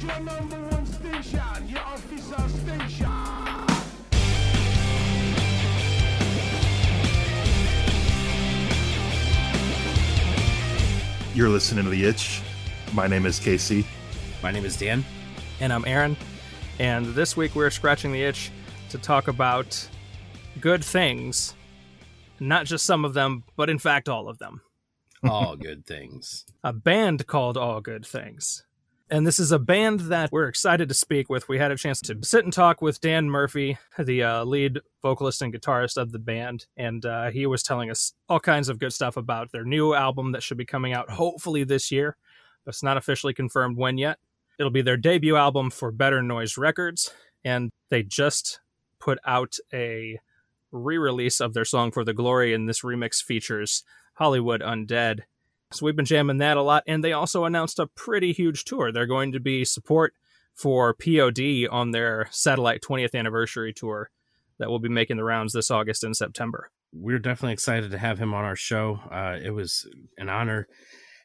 is your number one station, your official station. You're listening to The Itch. My name is Casey. My name is Dan. And I'm Aaron. And this week we're scratching the itch to talk about good things. Not just some of them, but in fact all of them. All good things. A band called All Good Things. And this is a band that we're excited to speak with. We had a chance to sit and talk with Dan Murphy, the uh, lead vocalist and guitarist of the band. And uh, he was telling us all kinds of good stuff about their new album that should be coming out hopefully this year. It's not officially confirmed when yet. It'll be their debut album for Better Noise Records. And they just put out a re release of their song For the Glory, and this remix features Hollywood Undead. So we've been jamming that a lot. And they also announced a pretty huge tour. They're going to be support for POD on their satellite 20th anniversary tour that will be making the rounds this August and September. We're definitely excited to have him on our show. Uh, it was an honor.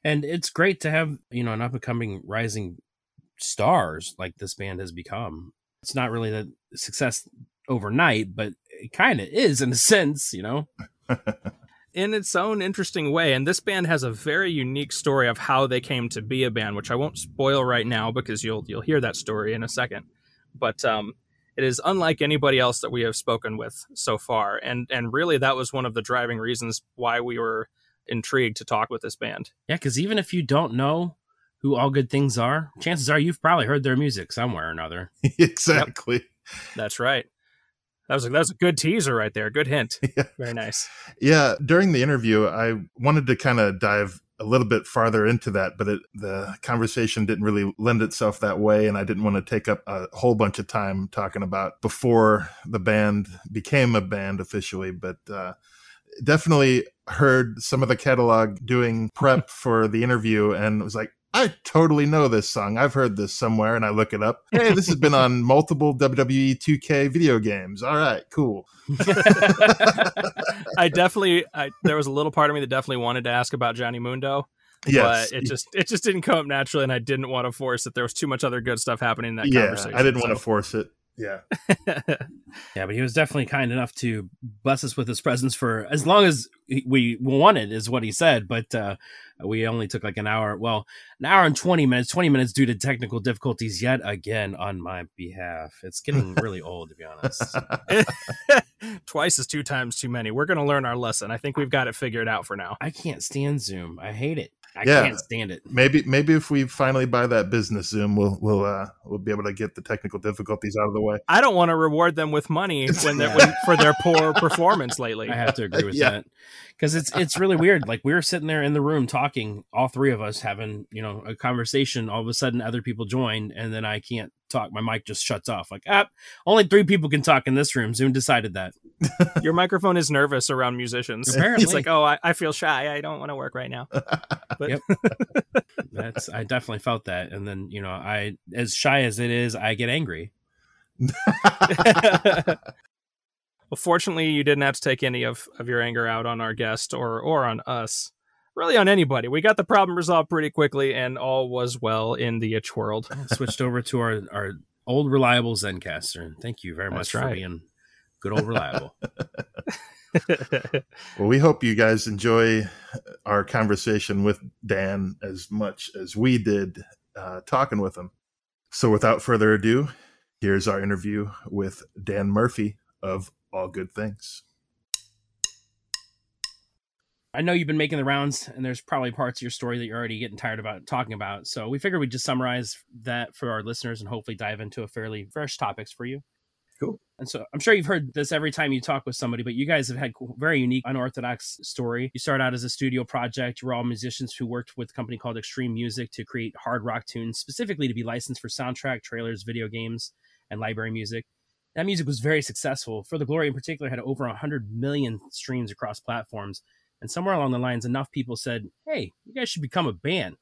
And it's great to have, you know, an up and coming rising stars like this band has become. It's not really the success overnight, but it kind of is in a sense, you know? in its own interesting way. And this band has a very unique story of how they came to be a band, which I won't spoil right now because you'll you'll hear that story in a second. But um, it is unlike anybody else that we have spoken with so far, and and really that was one of the driving reasons why we were intrigued to talk with this band. Yeah, because even if you don't know who All Good Things are, chances are you've probably heard their music somewhere or another. exactly. Yep. That's right. That was a, that was a good teaser right there. Good hint. Yeah. Very nice. Yeah. During the interview, I wanted to kind of dive a little bit farther into that, but it, the conversation didn't really lend itself that way, and I didn't want to take up a whole bunch of time talking about before the band became a band officially. But uh, definitely heard some of the catalog doing prep for the interview, and it was like, I totally know this song. I've heard this somewhere, and I look it up. Hey, this has been on multiple WWE 2K video games. All right, cool. I definitely, I, there was a little part of me that definitely wanted to ask about Johnny Mundo. Yes. But it just it just didn't come up naturally, and I didn't want to force it. There was too much other good stuff happening in that yeah, conversation. I didn't so. want to force it. Yeah. yeah, but he was definitely kind enough to bless us with his presence for as long as we wanted, is what he said. But uh, we only took like an hour, well, an hour and 20 minutes, 20 minutes due to technical difficulties yet again on my behalf. It's getting really old, to be honest. Twice is two times too many. We're going to learn our lesson. I think we've got it figured out for now. I can't stand Zoom. I hate it. I yeah, can't stand it. Maybe maybe if we finally buy that business Zoom, we'll we'll uh, we'll be able to get the technical difficulties out of the way. I don't want to reward them with money when, yeah. when for their poor performance lately. I have to agree with yeah. that because it's it's really weird. Like we are sitting there in the room talking, all three of us having you know a conversation. All of a sudden, other people join, and then I can't talk. My mic just shuts off. Like, ah, only three people can talk in this room. Zoom decided that. Your microphone is nervous around musicians. Apparently, it's like, oh, I, I feel shy. I don't want to work right now. But yep, that's I definitely felt that. And then you know, I as shy as it is, I get angry. Well, fortunately, you didn't have to take any of, of your anger out on our guest or or on us. Really, on anybody. We got the problem resolved pretty quickly, and all was well in the itch world. Switched over to our, our old reliable Zencastr, and Thank you very much right. for being good old reliable. well, we hope you guys enjoy our conversation with Dan as much as we did uh, talking with him. So, without further ado, here's our interview with Dan Murphy of all good things. I know you've been making the rounds, and there's probably parts of your story that you're already getting tired about talking about. So we figured we'd just summarize that for our listeners and hopefully dive into a fairly fresh topics for you. Cool. And so I'm sure you've heard this every time you talk with somebody, but you guys have had very unique, unorthodox story. You started out as a studio project. You were all musicians who worked with a company called Extreme Music to create hard rock tunes, specifically to be licensed for soundtrack, trailers, video games, and library music that music was very successful. For the Glory in particular had over 100 million streams across platforms. And somewhere along the lines, enough people said, hey, you guys should become a band.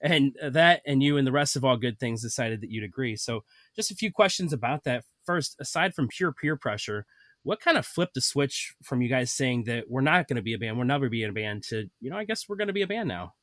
And that and you and the rest of all good things decided that you'd agree. So, just a few questions about that. First, aside from pure peer pressure, what kind of flipped the switch from you guys saying that we're not going to be a band, we'll never be in a band to, you know, I guess we're going to be a band now?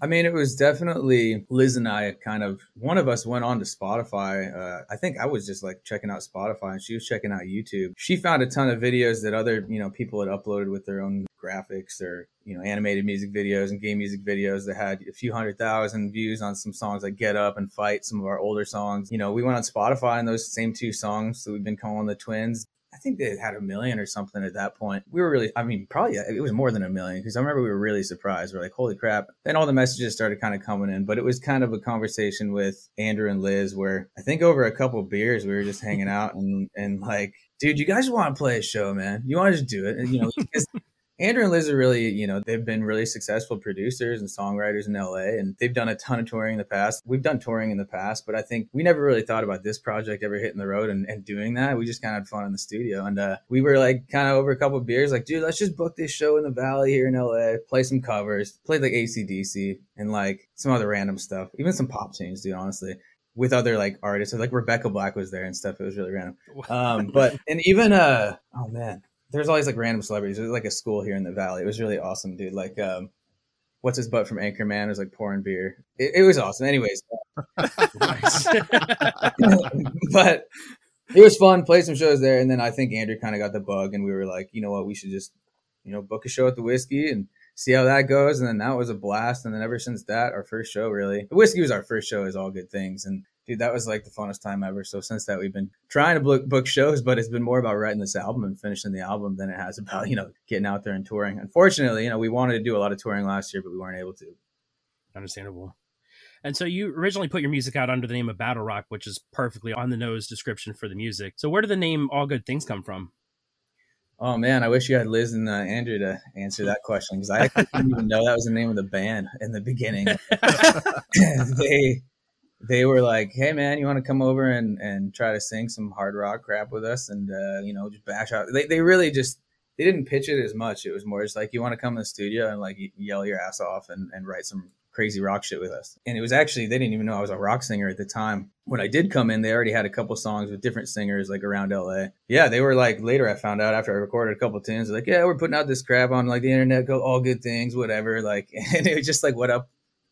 I mean, it was definitely Liz and I kind of one of us went on to Spotify. Uh, I think I was just like checking out Spotify and she was checking out YouTube. She found a ton of videos that other, you know, people had uploaded with their own graphics or, you know, animated music videos and game music videos that had a few hundred thousand views on some songs like Get Up and Fight, some of our older songs. You know, we went on Spotify and those same two songs that we've been calling the twins I think they had a million or something at that point. We were really, I mean, probably it was more than a million because I remember we were really surprised. We're like, holy crap. Then all the messages started kind of coming in, but it was kind of a conversation with Andrew and Liz where I think over a couple beers, we were just hanging out and, and like, dude, you guys want to play a show, man? You want to just do it? And, you know, Andrew and Liz are really, you know, they've been really successful producers and songwriters in LA, and they've done a ton of touring in the past. We've done touring in the past, but I think we never really thought about this project ever hitting the road and, and doing that. We just kind of had fun in the studio. And uh, we were like, kind of over a couple of beers, like, dude, let's just book this show in the Valley here in LA, play some covers, play like ACDC and like some other random stuff, even some pop tunes, dude, honestly with other like artists like rebecca black was there and stuff it was really random um but and even uh oh man there's always like random celebrities. There's like a school here in the valley. It was really awesome, dude. Like, um, what's his butt from Anchorman was like pouring beer. It, it was awesome. Anyways, but it was fun. Play some shows there, and then I think Andrew kind of got the bug, and we were like, you know what, we should just, you know, book a show at the whiskey and see how that goes. And then that was a blast. And then ever since that, our first show really, the whiskey was our first show. Is all good things, and dude, that was like the funnest time ever. So since that, we've been trying to book, book shows, but it's been more about writing this album and finishing the album than it has about you know getting out there and touring. Unfortunately, you know, we wanted to do a lot of touring last year, but we weren't able to. Understandable. And so you originally put your music out under the name of Battle Rock, which is perfectly on the nose description for the music. So where did the name All Good Things come from? Oh man, I wish you had Liz and uh, Andrew to answer that question because I didn't even know that was the name of the band in the beginning. they they were like, "Hey man, you want to come over and and try to sing some hard rock crap with us and uh, you know just bash out." They they really just they didn't pitch it as much. It was more just like, "You want to come in the studio and like yell your ass off and and write some crazy rock shit with us." And it was actually they didn't even know I was a rock singer at the time. When I did come in, they already had a couple songs with different singers like around LA. Yeah, they were like later. I found out after I recorded a couple tunes, like, "Yeah, we're putting out this crap on like the internet. Go all good things, whatever." Like, and it was just like, "What up?"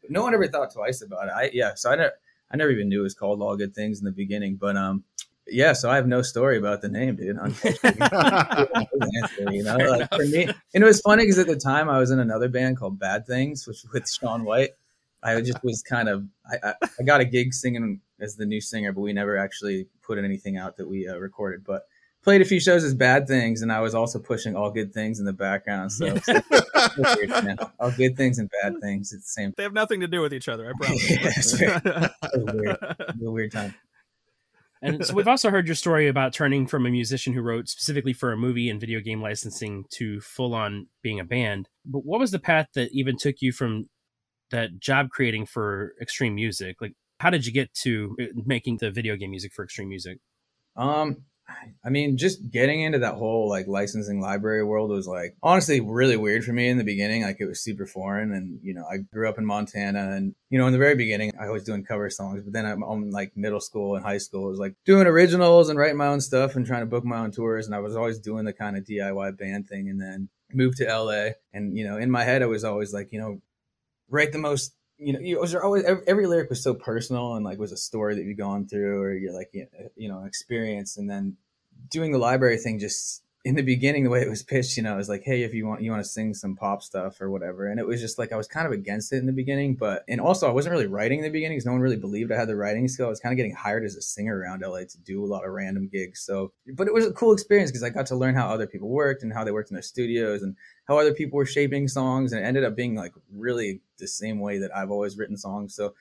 No one ever thought twice about it. I yeah, so I never I never even knew it was called All Good Things in the beginning, but um, yeah. So I have no story about the name, dude. you know, like for me, and it was funny because at the time I was in another band called Bad Things, which with Shaun White. I just was kind of I, I, I got a gig singing as the new singer, but we never actually put anything out that we uh, recorded. But played a few shows as bad things, and I was also pushing all good things in the background. So, weird, all good things and bad things. It's the same. They have nothing to do with each other. I promise. yeah, it's weird. a weird time. And so we've also heard your story about turning from a musician who wrote specifically for a movie and video game licensing to full on being a band. But what was the path that even took you from that job creating for extreme music? Like, how did you get to uh, making the video game music for extreme music? Um, I mean, just getting into that whole like licensing library world was like honestly really weird for me in the beginning. Like it was super foreign, and you know, I grew up in Montana, and you know, in the very beginning, I was doing cover songs. But then I'm like middle school and high school, I was like doing originals and writing my own stuff and trying to book my own tours. And I was always doing the kind of DIY band thing. And then moved to LA, and you know, in my head, I was always like, you know, write the most you know, you was always every, every, lyric was so personal and like was a story that you've gone through or you're like you know experience, and then doing the library thing just in the beginning the way it was pitched you know it was like hey if you want you want to sing some pop stuff or whatever and it was just like i was kind of against it in the beginning but and also i wasn't really writing in the beginning because no one really believed i had the writing skill. I was kind of getting hired as a singer around la to do a lot of random gigs so but it was a cool experience because i got to learn how other people worked and how they worked in their studios and how other people were shaping songs and it ended up being like really the same way that i've always written songs so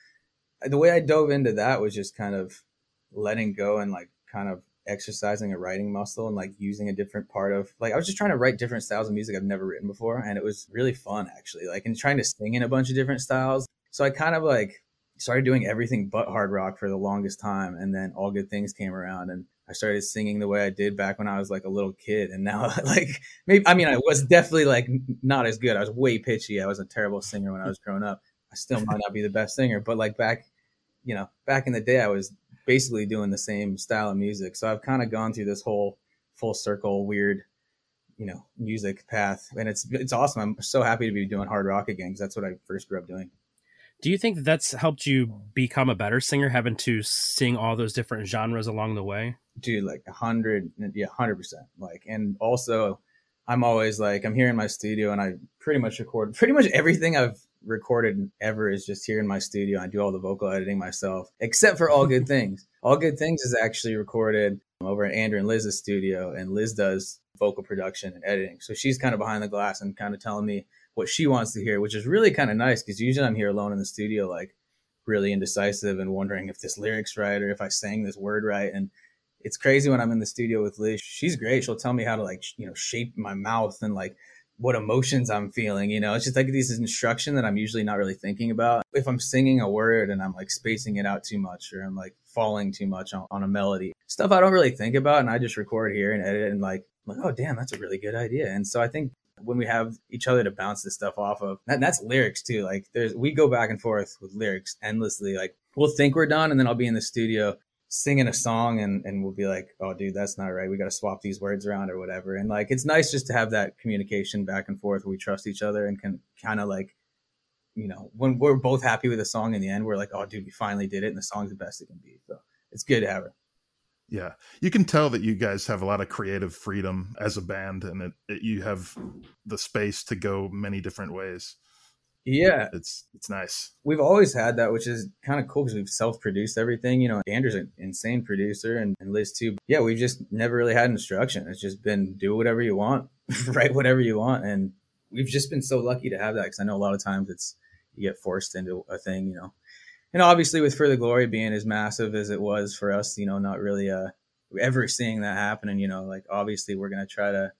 the way i dove into that was just kind of letting go and like kind of exercising a writing muscle and like using a different part of like I was just trying to write different styles of music I've never written before and it was really fun actually like and trying to sing in a bunch of different styles. So I kind of like started doing everything but hard rock for the longest time and then all good things came around and I started singing the way I did back when I was like a little kid and now like maybe I mean I was definitely like not as good. I was way pitchy. I was a terrible singer when I was growing up. I still might not be the best singer but like back you know back in the day I was basically doing the same style of music. So I've kind of gone through this whole full circle weird, you know music path, and it's it's awesome. I'm so happy to be doing hard rock again because that's what I first grew up doing. Do you think that that's helped you become a better singer, having to sing all those different genres along the way? Dude, like a hundred, yeah, hundred percent. Like, and also, I'm always like, I'm here in my studio, and I pretty much record pretty much everything I've recorded ever is just here in my studio. I do all the vocal editing myself, except for All Good Things. All Good Things is actually recorded over at Andrew and Liz's studio, and Liz does vocal production and editing. So she's kind of behind the glass and kind of telling me what she wants to hear, which is really kind of nice because usually I'm here alone in the studio, like really indecisive and wondering if this lyric's right or if I sang this word right. And it's crazy when I'm in the studio with Liz. She's great. She'll tell me how to like, you know, shape my mouth and like what emotions I'm feeling. You know, it's just like this instruction that I'm usually not really thinking about. If I'm singing a word and I'm like spacing it out too much or I'm like falling too much on, on a melody, stuff I don't really think about. And I just record here and edit and like, I'm like, oh, damn, that's a really good idea. And so I think when we have each other to bounce this stuff off of. And that's lyrics too. Like there's we go back and forth with lyrics endlessly. Like we'll think we're done and then I'll be in the studio singing a song and, and we'll be like, oh dude, that's not right. We got to swap these words around or whatever. And like it's nice just to have that communication back and forth where we trust each other and can kind of like you know, when we're both happy with the song in the end, we're like, oh, dude, we finally did it, and the song's the best it can be. So it's good to have it. Yeah, you can tell that you guys have a lot of creative freedom as a band, and it, you have the space to go many different ways. Yeah, it's it's nice. We've always had that, which is kind of cool because we've self-produced everything. You know, Andrew's an insane producer, and, and Liz too. Yeah, we've just never really had instruction. It's just been do whatever you want, write whatever you want, and we've just been so lucky to have that. Because I know a lot of times it's you get forced into a thing, you know, and obviously with For the Glory being as massive as it was for us, you know, not really uh, ever seeing that happen. And, you know, like obviously we're going to try to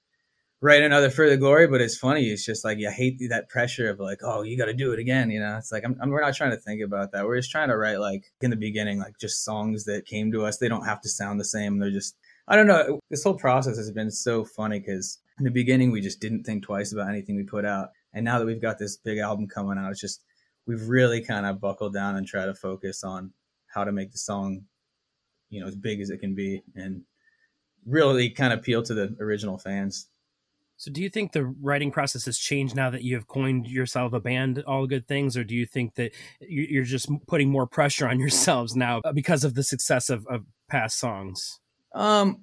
write another For the Glory, but it's funny. It's just like, you hate that pressure of like, oh, you got to do it again. You know, it's like, I'm, I'm, we're not trying to think about that. We're just trying to write like in the beginning, like just songs that came to us. They don't have to sound the same. They're just, I don't know. This whole process has been so funny because in the beginning, we just didn't think twice about anything we put out. And now that we've got this big album coming out, it's just, we've really kind of buckled down and try to focus on how to make the song, you know, as big as it can be and really kind of appeal to the original fans. So, do you think the writing process has changed now that you have coined yourself a band, All Good Things, or do you think that you're just putting more pressure on yourselves now because of the success of, of past songs? Um,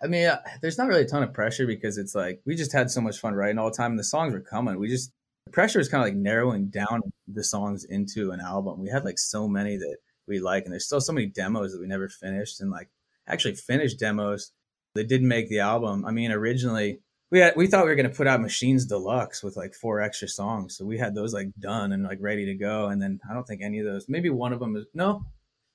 I mean, uh, there's not really a ton of pressure because it's like we just had so much fun writing all the time, and the songs were coming. We just the pressure is kind of like narrowing down the songs into an album. We had like so many that we like, and there's still so many demos that we never finished, and like actually finished demos that didn't make the album. I mean, originally we had we thought we were gonna put out Machines Deluxe with like four extra songs, so we had those like done and like ready to go. And then I don't think any of those, maybe one of them is no,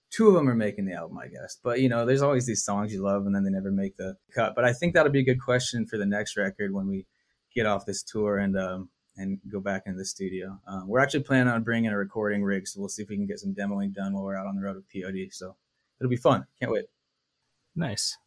two of them are making the album, I guess. But you know, there's always these songs you love and then they never make the cut. But I think that'll be a good question for the next record when we get off this tour and um, and go back into the studio. Um, we're actually planning on bringing a recording rig, so we'll see if we can get some demoing done while we're out on the road with POD. So it'll be fun. Can't wait. Nice.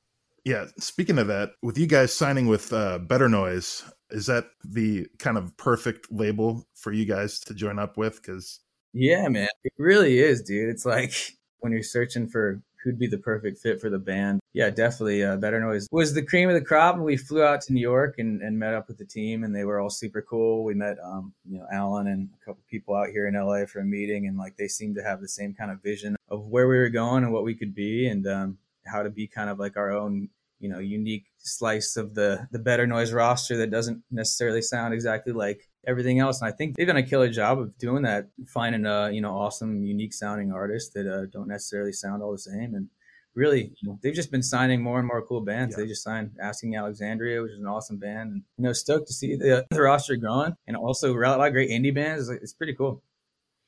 Yeah. Speaking of that, with you guys signing with uh, Better Noise, is that the kind of perfect label for you guys to join up with? Because yeah, man, it really is, dude. It's like when you're searching for who'd be the perfect fit for the band. Yeah, definitely. Uh, Better Noise was the cream of the crop. And we flew out to New York and, and met up with the team, and they were all super cool. We met, um, you know, Alan and a couple people out here in LA for a meeting, and like they seemed to have the same kind of vision of where we were going and what we could be, and um, how to be kind of like our own, you know, unique slice of the the Better Noise roster that doesn't necessarily sound exactly like everything else. And I think they've done a killer job of doing that, finding a you know awesome, unique sounding artists that uh, don't necessarily sound all the same. And really, you know, they've just been signing more and more cool bands. Yeah. They just signed Asking Alexandria, which is an awesome band, and you know, stoked to see the, the roster growing, and also a lot of great indie bands. It's, it's pretty cool.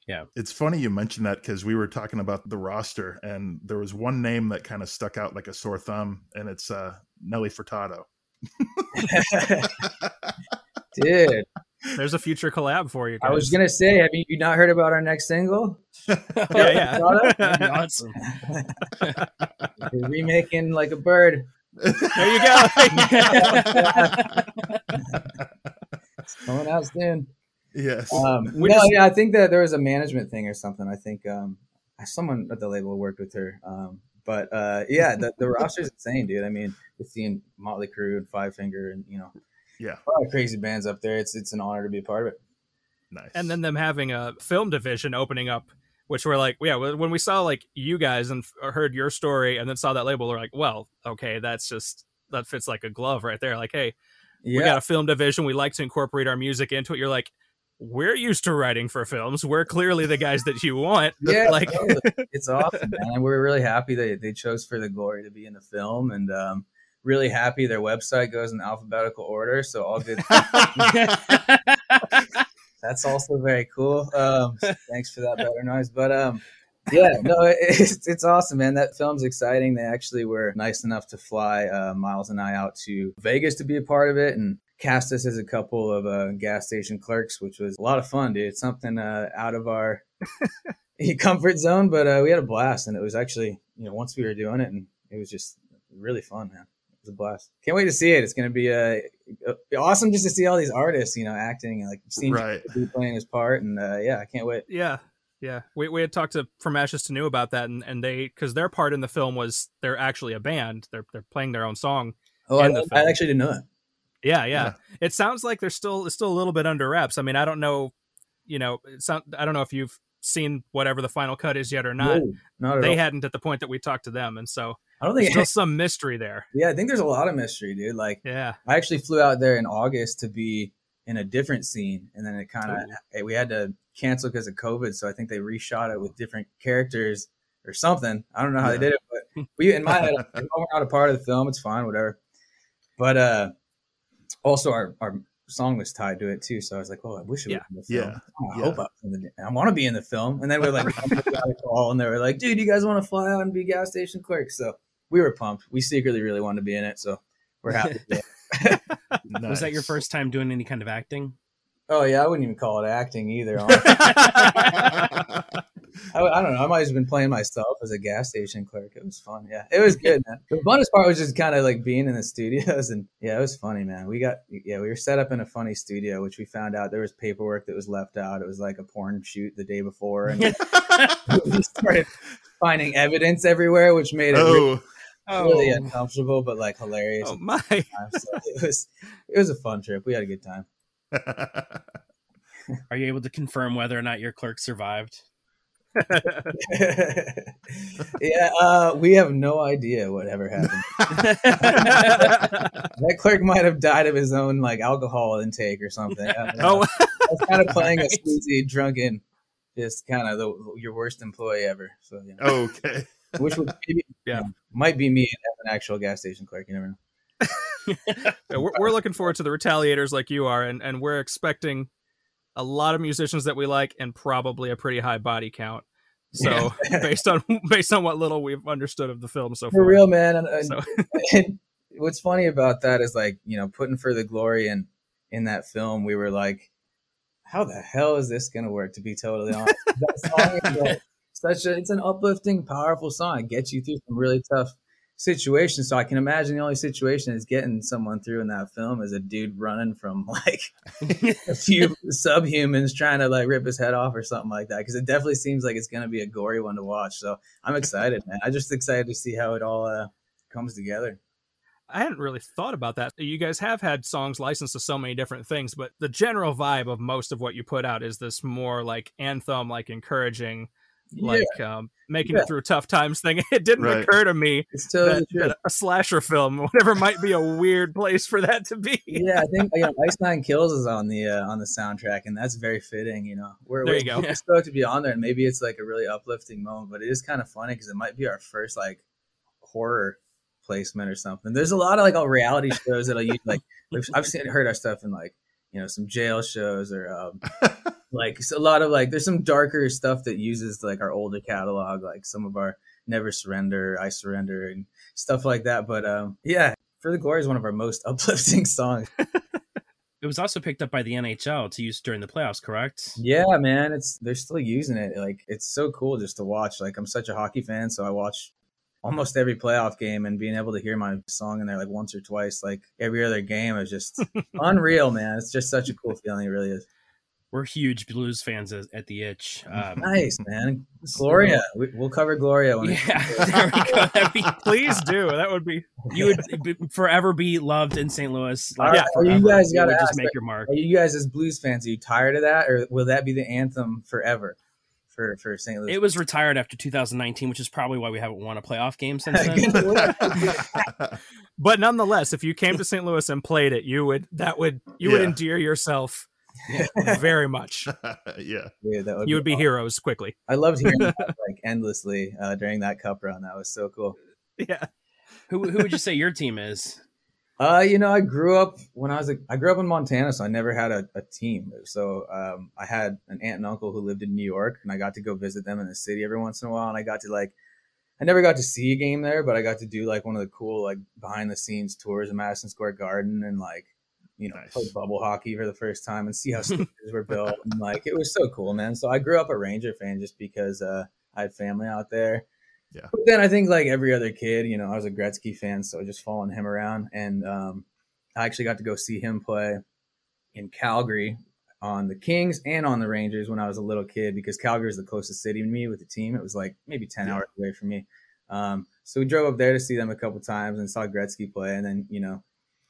Yeah. It's funny you mentioned that because we were talking about the roster and there was one name that kind of stuck out like a sore thumb, and it's uh, Nelly Furtado. Dude, there's a future collab for you. Guys. I was gonna say, have you not heard about our next single? yeah, yeah, awesome. We're remaking like a bird. There you go. it's coming out soon. Yes. Um, no, just... yeah, I think that there was a management thing or something. I think um, someone at the label worked with her. Um, but uh, yeah, the, the roster's insane, dude. I mean, just seeing Motley Crue and Five Finger and you know Yeah. a lot of crazy bands up there. It's it's an honor to be a part of it. Nice. and then them having a film division opening up which we're like yeah when we saw like you guys and heard your story and then saw that label we're like well okay that's just that fits like a glove right there like hey Yeah, we got a film division we like to incorporate our music into it you're like we're used to writing for films we're clearly the guys that you want yeah, like it's awesome, man. And we're really happy that they chose for the glory to be in the film, and um, really happy their website goes in alphabetical order, so all good. That's also very cool. Um, thanks for that better noise, but um, yeah, no, it- it's it's awesome, man. That film's exciting. They actually were nice enough to fly uh, Miles and I out to Vegas to be a part of it, and cast us as a couple of uh, gas station clerks, which was a lot of fun, dude. It's something uh, out of our comfort zone, but uh, we had a blast, and it was actually, you know, once we were doing it, and it was just really fun, man. It was a blast. Can't wait to see it. It's going to be uh, awesome just to see all these artists, you know, acting and like seeing right. Jay playing his part, and uh, yeah, I can't wait. Yeah, yeah. We we had talked to From Ashes to New about that, and, and they because their part in the film was they're actually a band. They're they're playing their own song. Oh, I, And the I actually didn't know that. Yeah, yeah. Yeah. It sounds like they're still it's still a little bit under wraps. I mean, I don't know. You know, I don't know if you've seen whatever the final cut is yet or not. No, not They all. hadn't at the point that we talked to them, and so I don't think there's still some mystery there. yeah, I think there's a lot of mystery, dude. Like, Yeah, I actually flew out there in August to be in a different scene, and then it kind of we had to cancel because of COVID. So I think they reshot it with different characters or something. I don't know how Yeah. they did it, but we in my head, I'm not a part of the film. It's fine, whatever. But uh, also our our song was tied to it too. So I was like, oh, I wish it Yeah. was in the film. Yeah. Oh, I Yeah. hope I, was in the, I want to be in the film. And then we're like, we got a call, and they were like, dude, you guys want to fly out and be gas station clerks? So we were pumped. We secretly really wanted to be in it. So we're happy. to do it. Was that your first time doing any kind of acting? Oh yeah, I wouldn't even call it acting either. honestly. I, I don't know. I might have been playing myself as a gas station clerk. It was fun. Yeah, it was good, man. The funnest part was just kind of like being in the studios, and yeah, it was funny, man. We got yeah, we were set up in a funny studio, which we found out there was paperwork that was left out. It was like a porn shoot the day before, and we started finding evidence everywhere, which made it oh. really, oh, really uncomfortable, but like hilarious. Oh my! at the time. So it was it was a fun trip. We had a good time. Are you able to confirm whether or not your clerk survived? yeah, uh, we have no idea what ever happened. That clerk might have died of his own like alcohol intake or something. I don't oh, I was kind of playing a sleazy, drunken, just kind of the your worst employee ever. So yeah, okay. which would maybe Yeah. you know, might be me as an actual gas station clerk. You never know. Yeah, we're, we're looking forward to the retaliators like you are, and, and we're expecting a lot of musicians that we like and probably a pretty high body count. So based on based on what little we've understood of the film so far, For real, man. And, and, So- and what's funny about that is like you know putting for the glory and in that film we were like, how the hell is this gonna work? To be totally honest, that song is like such a it's an uplifting, powerful song. It gets you through some really tough situations. So I can imagine the only situation is getting someone through in that film is a dude running from like a few subhumans trying to like rip his head off or something like that. Because it definitely seems like it's gonna be a gory one to watch. So I'm excited, man. I'm just excited to see how it all uh, comes together. I hadn't really thought about that. You guys have had songs licensed to so many different things, but the general vibe of most of what you put out is this more like anthem, like encouraging, like um, making Yeah. it through tough times thing. It didn't Right. occur to me it's totally that, true. that a slasher film, whatever, might be a weird place for that to be. yeah, I think you know, Ice Nine Kills is on the uh, on the soundtrack, and that's very fitting. You know, we're, There we're, go. we're stoked to be on there, and maybe it's like a really uplifting moment, but it is kind of funny because it might be our first like horror placement or something. There's a lot of like all reality shows that I use. Like we've- I've seen heard our stuff in like you know some jail shows or um, like a lot of like there's some darker stuff that uses like our older catalog, like some of our Never Surrender, I Surrender, and stuff like that. But um, yeah, For the Glory is one of our most uplifting songs. It was also picked up by the NHL to use during the playoffs, correct? Yeah, man, it's they're still using it. Like it's so cool just to watch. Like I'm such a hockey fan, so I watch almost every playoff game and being able to hear my song in there like once or twice, like every other game is just unreal, man. It's just such a cool feeling. It really is. we're huge blues fans at, the Itch. Um, Nice, man. Gloria. We, we'll cover Gloria when yeah, there we go. That'd be, Please do. That would be. you would forever be loved in St. Louis. Right, Yeah, well, you guys You gotta just make your mark. Are you guys as blues fans? Are you tired of that, or will that be the anthem forever for for St. Louis? It was retired after 2019, which is probably why we haven't won a playoff game since then. But nonetheless, if you came to St. Louis and played it, you would that would you would endear yourself very much. yeah. Yeah, that would You would be awesome. heroes quickly. I loved hearing that like endlessly uh, during that cup run. That was so cool. Yeah. who, who would you say your team is? Uh, you know, I grew up when I was a, I grew up in Montana, so I never had a, a team. So um, I had an aunt and uncle who lived in New York, and I got to go visit them in the city every once in a while. And I got to like, I never got to see a game there, but I got to do like one of the cool like behind the scenes tours of Madison Square Garden and like, you know, Nice. play bubble hockey for the first time and see how stadiums were built. And like, it was so cool, man. So I grew up a Ranger fan just because uh, I had family out there. Yeah. But then I think like every other kid, you know, I was a Gretzky fan, so just following him around, and um, I actually got to go see him play in Calgary on the Kings and on the Rangers when I was a little kid because Calgary is the closest city to me with the team. It was like maybe 10 Yeah. hours away from me. Um, so we drove up there to see them a couple times and saw Gretzky play. And then, you know,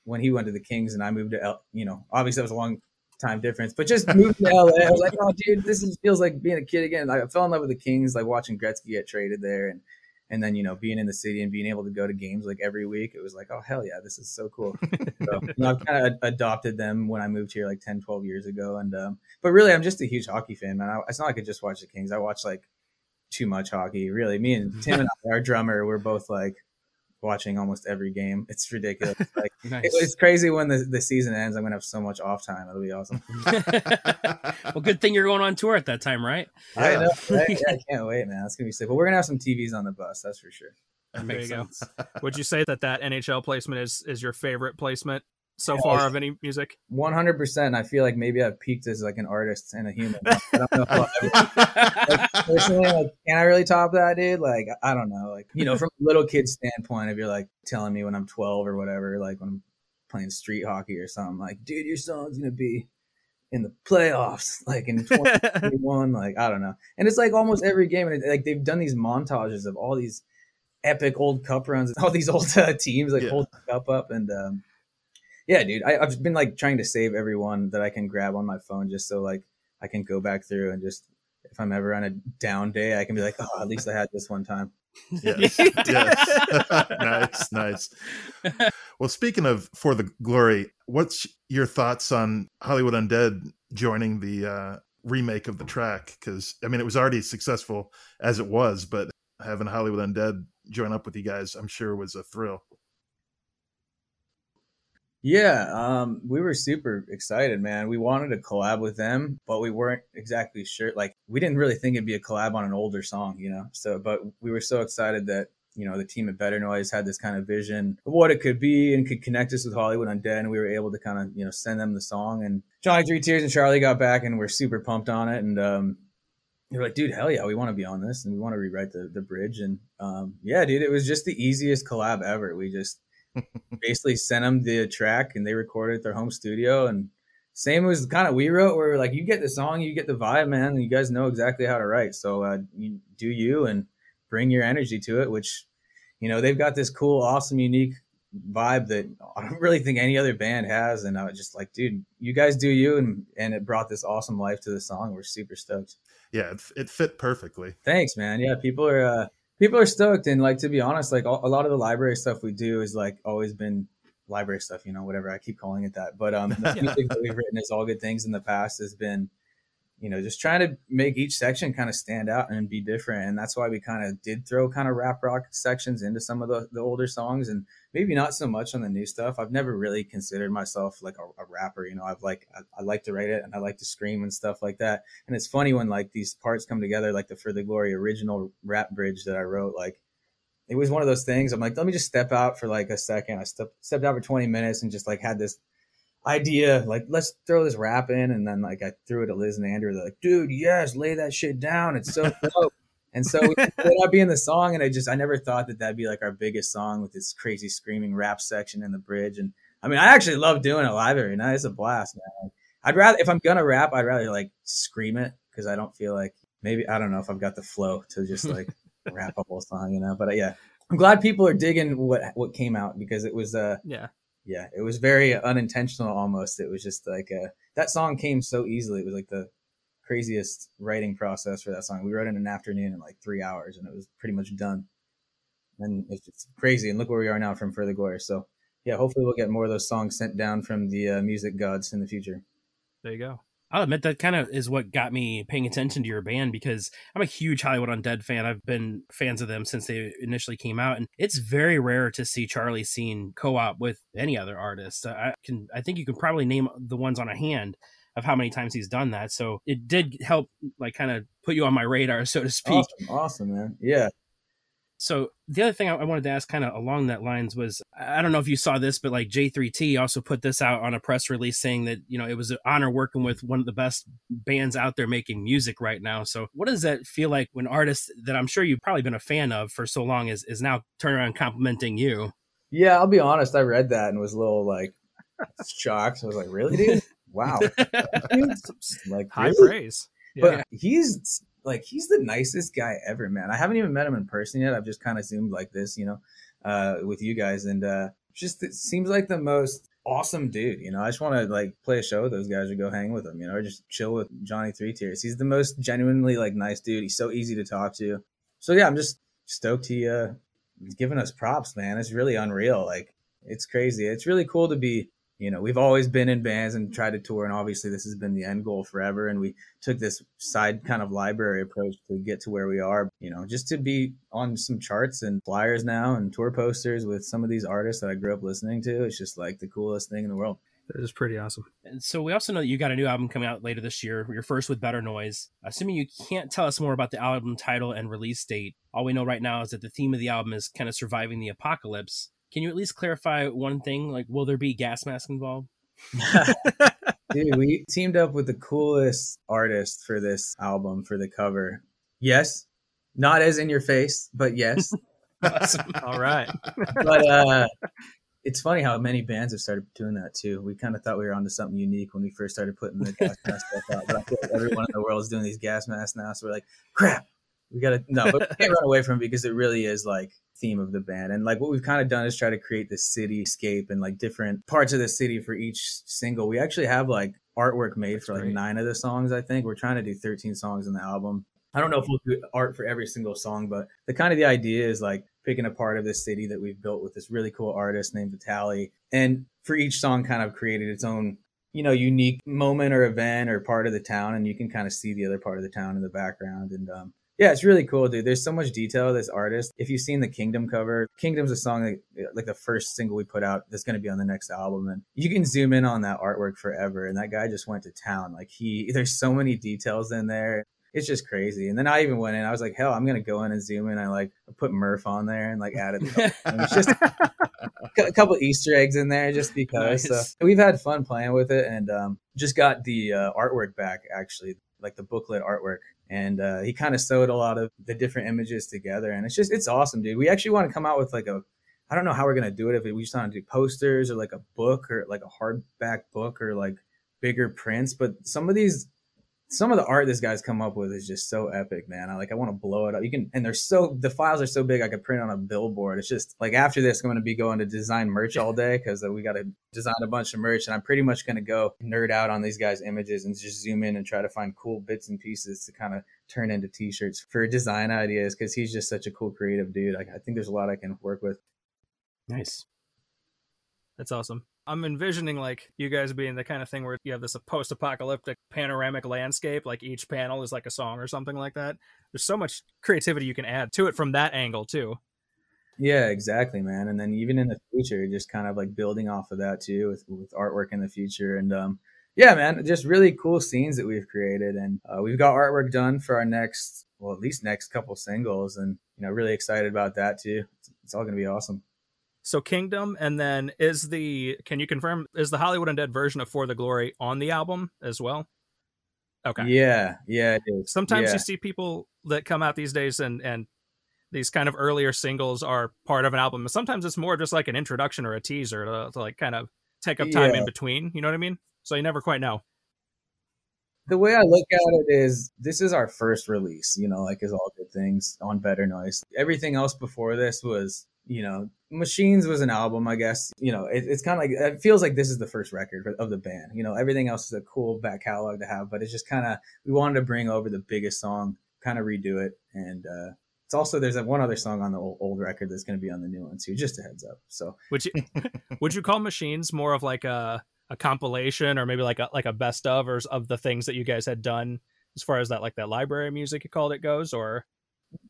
when he went to the Kings and I moved to, L, you know, obviously that was a long time difference, but just moved to LA. I was like, oh, dude, this is, feels like being a kid again. I fell in love with the Kings, like watching Gretzky get traded there and, and then, you know, being in the city and being able to go to games like every week, it was like, oh, hell yeah, this is so cool. So, you know, I've kind of adopted them when I moved here like 10, 12 years ago. And, um, but really, I'm just a huge hockey fan, man. I, it's not like I just watch the Kings. I watch like too much hockey, really. Me and Tim and I, our drummer, we're both like watching almost every game. It's ridiculous. Like, Nice. it- it's crazy when the, the season ends. I'm going to have so much off time. It'll be awesome. well, good thing you're going on tour at that time, right? I know. Right? Yeah, I can't wait, man. That's going to be sick. But we're going to have some TVs on the bus. That's for sure. That There makes you go. sense. Would you say that that NHL placement is is your favorite placement so far of any music? 100%. I feel like maybe I've peaked as like an artist and a human. I don't know if I'll ever like, personally, like, can I really top that, dude? Like, I don't know. Like, you know, from a little kid standpoint, if you're like telling me when I'm 12 or whatever, like when I'm playing street hockey or something, like, dude, your song's gonna be in the playoffs, like in 2021. like, I don't know. And it's like almost every game, and it, like they've done these montages of all these epic old cup runs, all these old uh, teams like Yeah. hold the cup up, and um, yeah, dude, I, I've been like trying to save everyone that I can grab on my phone just so like I can go back through and just if I'm ever on a down day, I can be like, oh, at least I had this one time. Yes. yes. nice, nice. Well, speaking of For the Glory, what's your thoughts on Hollywood Undead joining the uh, remake of the track? Because, I mean, it was already successful as it was, but having Hollywood Undead join up with you guys, I'm sure was a thrill. Yeah, um, we were super excited, man. We wanted to collab with them, but we weren't exactly sure. Like, we didn't really think it'd be a collab on an older song, you know. So, but we were so excited that you know the team at Better Noise had this kind of vision of what it could be and could connect us with Hollywood Undead, and we were able to kind of you know send them the song. And Johnny Three Tears and Charlie got back, and we're super pumped on it. And um, they were like, dude, hell yeah, we want to be on this, and we want to rewrite the the bridge. And um, yeah, dude, it was just the easiest collab ever. We just basically sent them the track and they recorded at their home studio. And same was kind of we wrote where like you get the song you get the vibe man and you guys know exactly how to write. So uh, you do you and bring your energy to it which you know they've got this cool awesome unique vibe that i don't really think any other band has. And i was just like dude you guys do you and and it brought this awesome life to the song. We're super stoked. Yeah, it, it fit perfectly. Thanks, man. Yeah, people are uh, people are stoked, and like to be honest, like a lot of the library stuff we do is like always been library stuff, you know, whatever I keep calling it that. But um, the music that we've written is all good things in the past has been, you know, just trying to make each section kind of stand out and be different, and that's why we kind of did throw kind of rap rock sections into some of the the older songs, and maybe not so much on the new stuff. I've never really considered myself like a, a rapper, you know. I've like I, I like to write it and I like to scream and stuff like that. And it's funny when like these parts come together, like the For the Glory original rap bridge that I wrote, like it was one of those things. I'm like, let me just step out for like a second. I step, stepped out for 20 minutes and just like had this idea, like, let's throw this rap in. And then like I threw it to Liz and Andrew. They're like, dude, yes, lay that shit down. It's so dope. And so we ended up being the song, and I just I never thought that that'd be like our biggest song with this crazy screaming rap section in the bridge. And I mean, I actually love doing it live every night. It's a blast, man. I'd rather if I'm gonna rap, I'd rather like scream it because I don't feel like maybe I don't know if I've got the flow to just like rap a whole song, you know. But uh, yeah, I'm glad people are digging what what came out because it was uh Yeah. Yeah it was very unintentional almost. It was just like uh that song came so easily. It was like the craziest writing process for that song. We wrote it in an afternoon in like three hours, and it was pretty much done. And it's crazy. And look where we are now from For the Glory. So yeah, hopefully we'll get more of those songs sent down from the uh, music gods in the future. There you go. I'll admit that kind of is what got me paying attention to your band because I'm a huge Hollywood Undead fan. I've been fans of them since they initially came out, and it's very rare to see Charlie Scene co-op with any other artist. I can, I think you can probably name the ones on a hand of how many times he's done that. So it did help, like, kind of put you on my radar, so to speak. Awesome, awesome, man. Yeah, So the other thing I I wanted to ask, kind of along that lines, was I don't know if you saw this, but like J3T also put this out on a press release saying that you know it was an honor working with one of the best bands out there making music right now. So what does that feel like when artists that I'm sure you've probably been a fan of for so long is is now turning around complimenting you? yeah. I'll be honest. I read that and was a little like shocked. I was like, really, dude? Wow. like High really? praise. But he's like he's the nicest guy ever, man. I haven't even met him in person yet. I've just kind of zoomed like this, you know, uh, with you guys, and uh, just it seems like the most awesome dude. You know, I just want to like play a show with those guys or go hang with them, you know, or just chill with Johnny Three Tears. He's the most genuinely like nice dude. He's so easy to talk to. So yeah, I'm just stoked he uh, giving us props, man. It's really unreal. Like it's crazy. It's really cool to be you know we've always been in bands and tried to tour and obviously this has been the end goal forever and we took this side kind of library approach to get to where we are you know just to be on some charts and flyers now and tour posters with some of these artists that i grew up listening to it's just like the coolest thing in the world That is pretty awesome. And so we also know that you got a new album coming out later this year. Your first with Better Noise. Assuming you can't tell us more about the album title and release date, all we know right now is that the theme of the album is kind of surviving the apocalypse. Can you at least clarify one thing? Like, will there be gas mask involved? dude we teamed up with the coolest artist for this album for the cover yes not as in your face but yes Awesome. All right. but uh it's funny how many bands have started doing that too. We kind of thought we were onto something unique when we first started putting the gas mask stuff out. But I feel like everyone in the world is doing these gas masks now. So we're like, crap, we gotta no, but we can't run away from it because it really is like theme of the band. And like what we've kind of done is try to create this cityscape and like different parts of the city for each single. We actually have like artwork made for like great. nine of the songs, I think. We're trying to do 13 songs in the album. I don't know if we'll do art for every single song, but the kind of the idea is like picking a part of this city that we've built with this really cool artist named Vitali. And for each song kind of created its own, you know, unique moment or event or part of the town. And you can kind of see the other part of the town in the background. And um, yeah, it's really cool, dude. There's so much detail of this artist. If you've seen the Kingdom cover, Kingdom's a song that, like the first single we put out that's going to be on the next album. And you can zoom in on that artwork forever. And that guy just went to town. Like he, there's so many details in there it's just crazy. And then I even went in. I was like, hell, I'm gonna go in and zoom in. I like put Murph on there and like added a couple, it's just a couple Easter eggs in there just because. Nice. So we've had fun playing with it, and um, just got the uh, artwork back actually, like the booklet artwork. And uh, he kind of sewed a lot of the different images together, and it's just it's awesome, dude. We actually want to come out with like a I don't know how we're gonna do it if we just want to do posters or like a book or like a hardback book or like bigger prints. But some of these some of the art this guy's come up with is just so epic, man. I like I want to blow it up. You can and they're so the files are so big I could print on a billboard. It's just like after this I'm going to be going to design merch all day cuz uh, we got to design a bunch of merch and I'm pretty much going to go nerd out on these guys images and just zoom in and try to find cool bits and pieces to kind of turn into t-shirts for design ideas cuz he's just such a cool creative dude. Like I think there's a lot I can work with. Nice. That's awesome. I'm envisioning like you guys being the kind of thing where you have this post-apocalyptic panoramic landscape, like each panel is like a song or something like that. There's so much creativity you can add to it from that angle too. Yeah, exactly, man. And then even in the future, just kind of like building off of that too with, with artwork in the future. And um, yeah, man, just really cool scenes that we've created. And uh, we've got artwork done for our next, well, at least next couple singles. And, you know, really excited about that too. It's, it's all going to be awesome. So Kingdom, and then is the can you confirm is the Hollywood Undead version of For the Glory on the album as well? Okay. Yeah, yeah, it is. Sometimes yeah. you see people that come out these days and and these kind of earlier singles are part of an album. Sometimes it's more just like an introduction or a teaser to, to like kind of take up time Yeah. in between. You know what I mean? So you never quite know. the way I look at it is this is our first release, you know, like as all good things on Better Noise. Everything else before this was, you know, Machines was an album, I guess. You know, it, it's kind of like it feels like this is the first record of the band. You know, everything else is a cool back catalog to have, but it's just kind of we wanted to bring over the biggest song, kind of redo it, and uh, it's also there's one other song on the old, old record that's going to be on the new one too. Just a heads up. So would you would you call Machines more of like a a compilation or maybe like a like a best of or of the things that you guys had done as far as that like that library music you called it goes or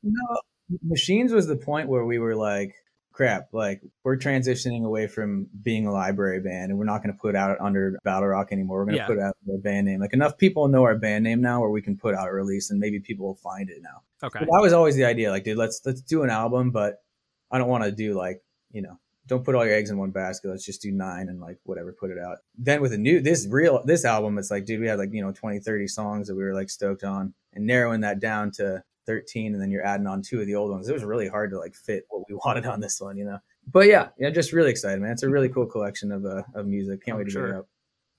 no machines was the point where we were like crap like we're transitioning away from being a library band and we're not going to put out under battle rock anymore we're going to yeah. put out our band name like enough people know our band name now where we can put out a release and maybe people will find it now okay but that was always the idea like dude let's let's do an album but i don't want to do like you know don't put all your eggs in one basket. Let's just do nine and like whatever, put it out. Then with a new, this real, this album, it's like, dude, we had like, you know, 20, 30 songs that we were like stoked on and narrowing that down to 13. And then you're adding on two of the old ones. It was really hard to like fit what we wanted on this one, you know? But yeah, yeah, just really excited, man. It's a really cool collection of, uh, of music. Can't oh, wait to sure. get it up.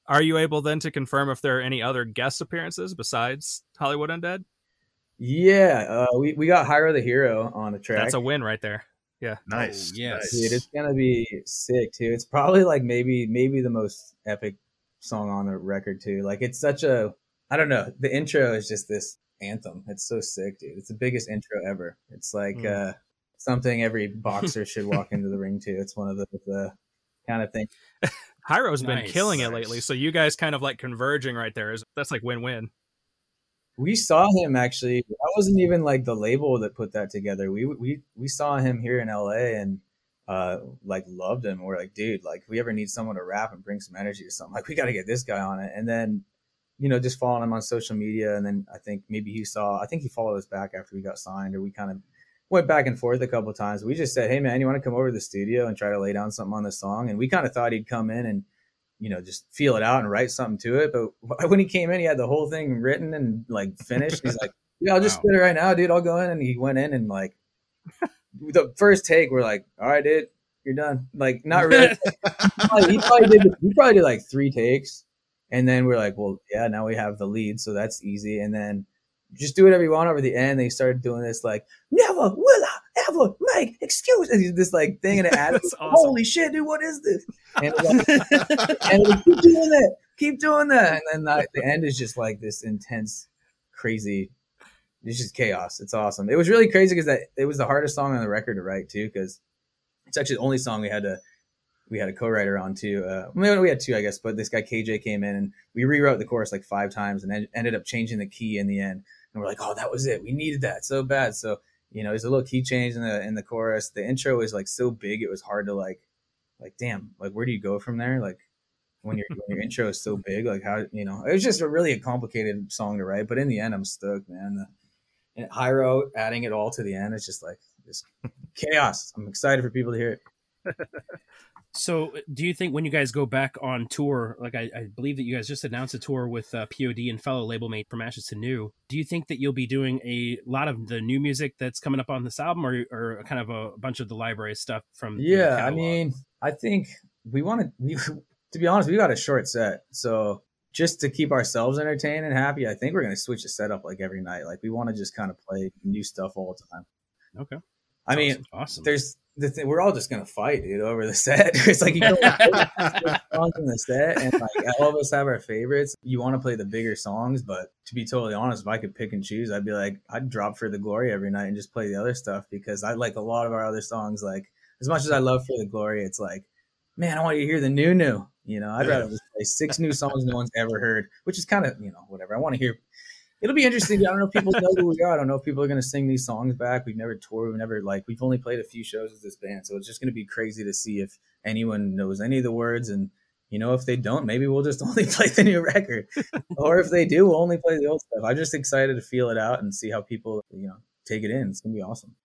Are you able then to confirm if there are any other guest appearances besides Hollywood Undead? Yeah, uh, we, we got Hyro the Hero on the track. That's a win right there. Yeah. Nice. Oh, yes. Dude, it's gonna be sick too. It's probably like maybe maybe the most epic song on the record too. Like it's such a I don't know. The intro is just this anthem. It's so sick, dude. It's the biggest intro ever. It's like mm. uh something every boxer should walk into the ring to. It's one of the, the kind of things. Hyro's nice, been killing it lately, so you guys kind of like converging right there. Is that's like win win. We saw him actually. That wasn't even like the label that put that together. We we we saw him here in LA and uh like loved him. We're like, dude, like if we ever need someone to rap and bring some energy to something, like we got to get this guy on it. And then, you know, just following him on social media, and then I think maybe he saw. I think he followed us back after we got signed, or we kind of went back and forth a couple times. We just said, hey man, you want to come over to the studio and try to lay down something on the song? And we kind of thought he'd come in and you know, just feel it out and write something to it. But when he came in, he had the whole thing written and like finished. He's like, yeah, I'll just wow. spit it right now, dude. I'll go in. And he went in and like the first take, we're like, all right, dude, you're done. Like, not really. he, probably did, he probably did like three takes. And then we're like, well, yeah, now we have the lead. So that's easy. And then just do whatever you want over the end. They started doing this like, never will I ever make excuses. This like thing and it added, awesome. holy shit, dude, what is this? And, like, and like, keep doing that, keep doing that. And then the end is just like this intense, crazy. It's just chaos. It's awesome. It was really crazy because that it was the hardest song on the record to write too, because it's actually the only song we had to we had a co-writer on too. Uh, we had two, I guess, but this guy KJ came in and we rewrote the chorus like five times and ended up changing the key in the end and we're like, oh, that was it. We needed that so bad. So you know, there's a little key change in the in the chorus. The intro was like so big, it was hard to like, like damn, like where do you go from there? Like when your when your intro is so big, like how you know, it was just a really a complicated song to write. But in the end, I'm stoked, man. The, and Hyro adding it all to the end, it's just like just chaos. I'm excited for people to hear it. So, do you think when you guys go back on tour, like I, I believe that you guys just announced a tour with uh, POD and fellow label mate from Ashes to New, do you think that you'll be doing a lot of the new music that's coming up on this album, or, or kind of a bunch of the library stuff from? Yeah, I mean, I think we want to. We, to be honest, we got a short set, so just to keep ourselves entertained and happy, I think we're going to switch the setup like every night. Like we want to just kind of play new stuff all the time. Okay. I mean, awesome. There's the thing, we're all just gonna fight, dude, over the set. it's like you don't songs in the set, and like all of us have our favorites. You want to play the bigger songs, but to be totally honest, if I could pick and choose, I'd be like, I'd drop for the glory every night and just play the other stuff because I like a lot of our other songs. Like as much as I love for the glory, it's like, man, I want you to hear the new new. You know, I'd rather just play six new songs no one's ever heard, which is kind of you know whatever. I want to hear it'll be interesting. I don't know if people know who we are. I don't know if people are going to sing these songs back. We've never toured. We've never like we've only played a few shows with this band, so it's just going to be crazy to see if anyone knows any of the words. And you know, if they don't, maybe we'll just only play the new record, or if they do, we'll only play the old stuff. I'm just excited to feel it out and see how people you know take it in. It's going to be awesome.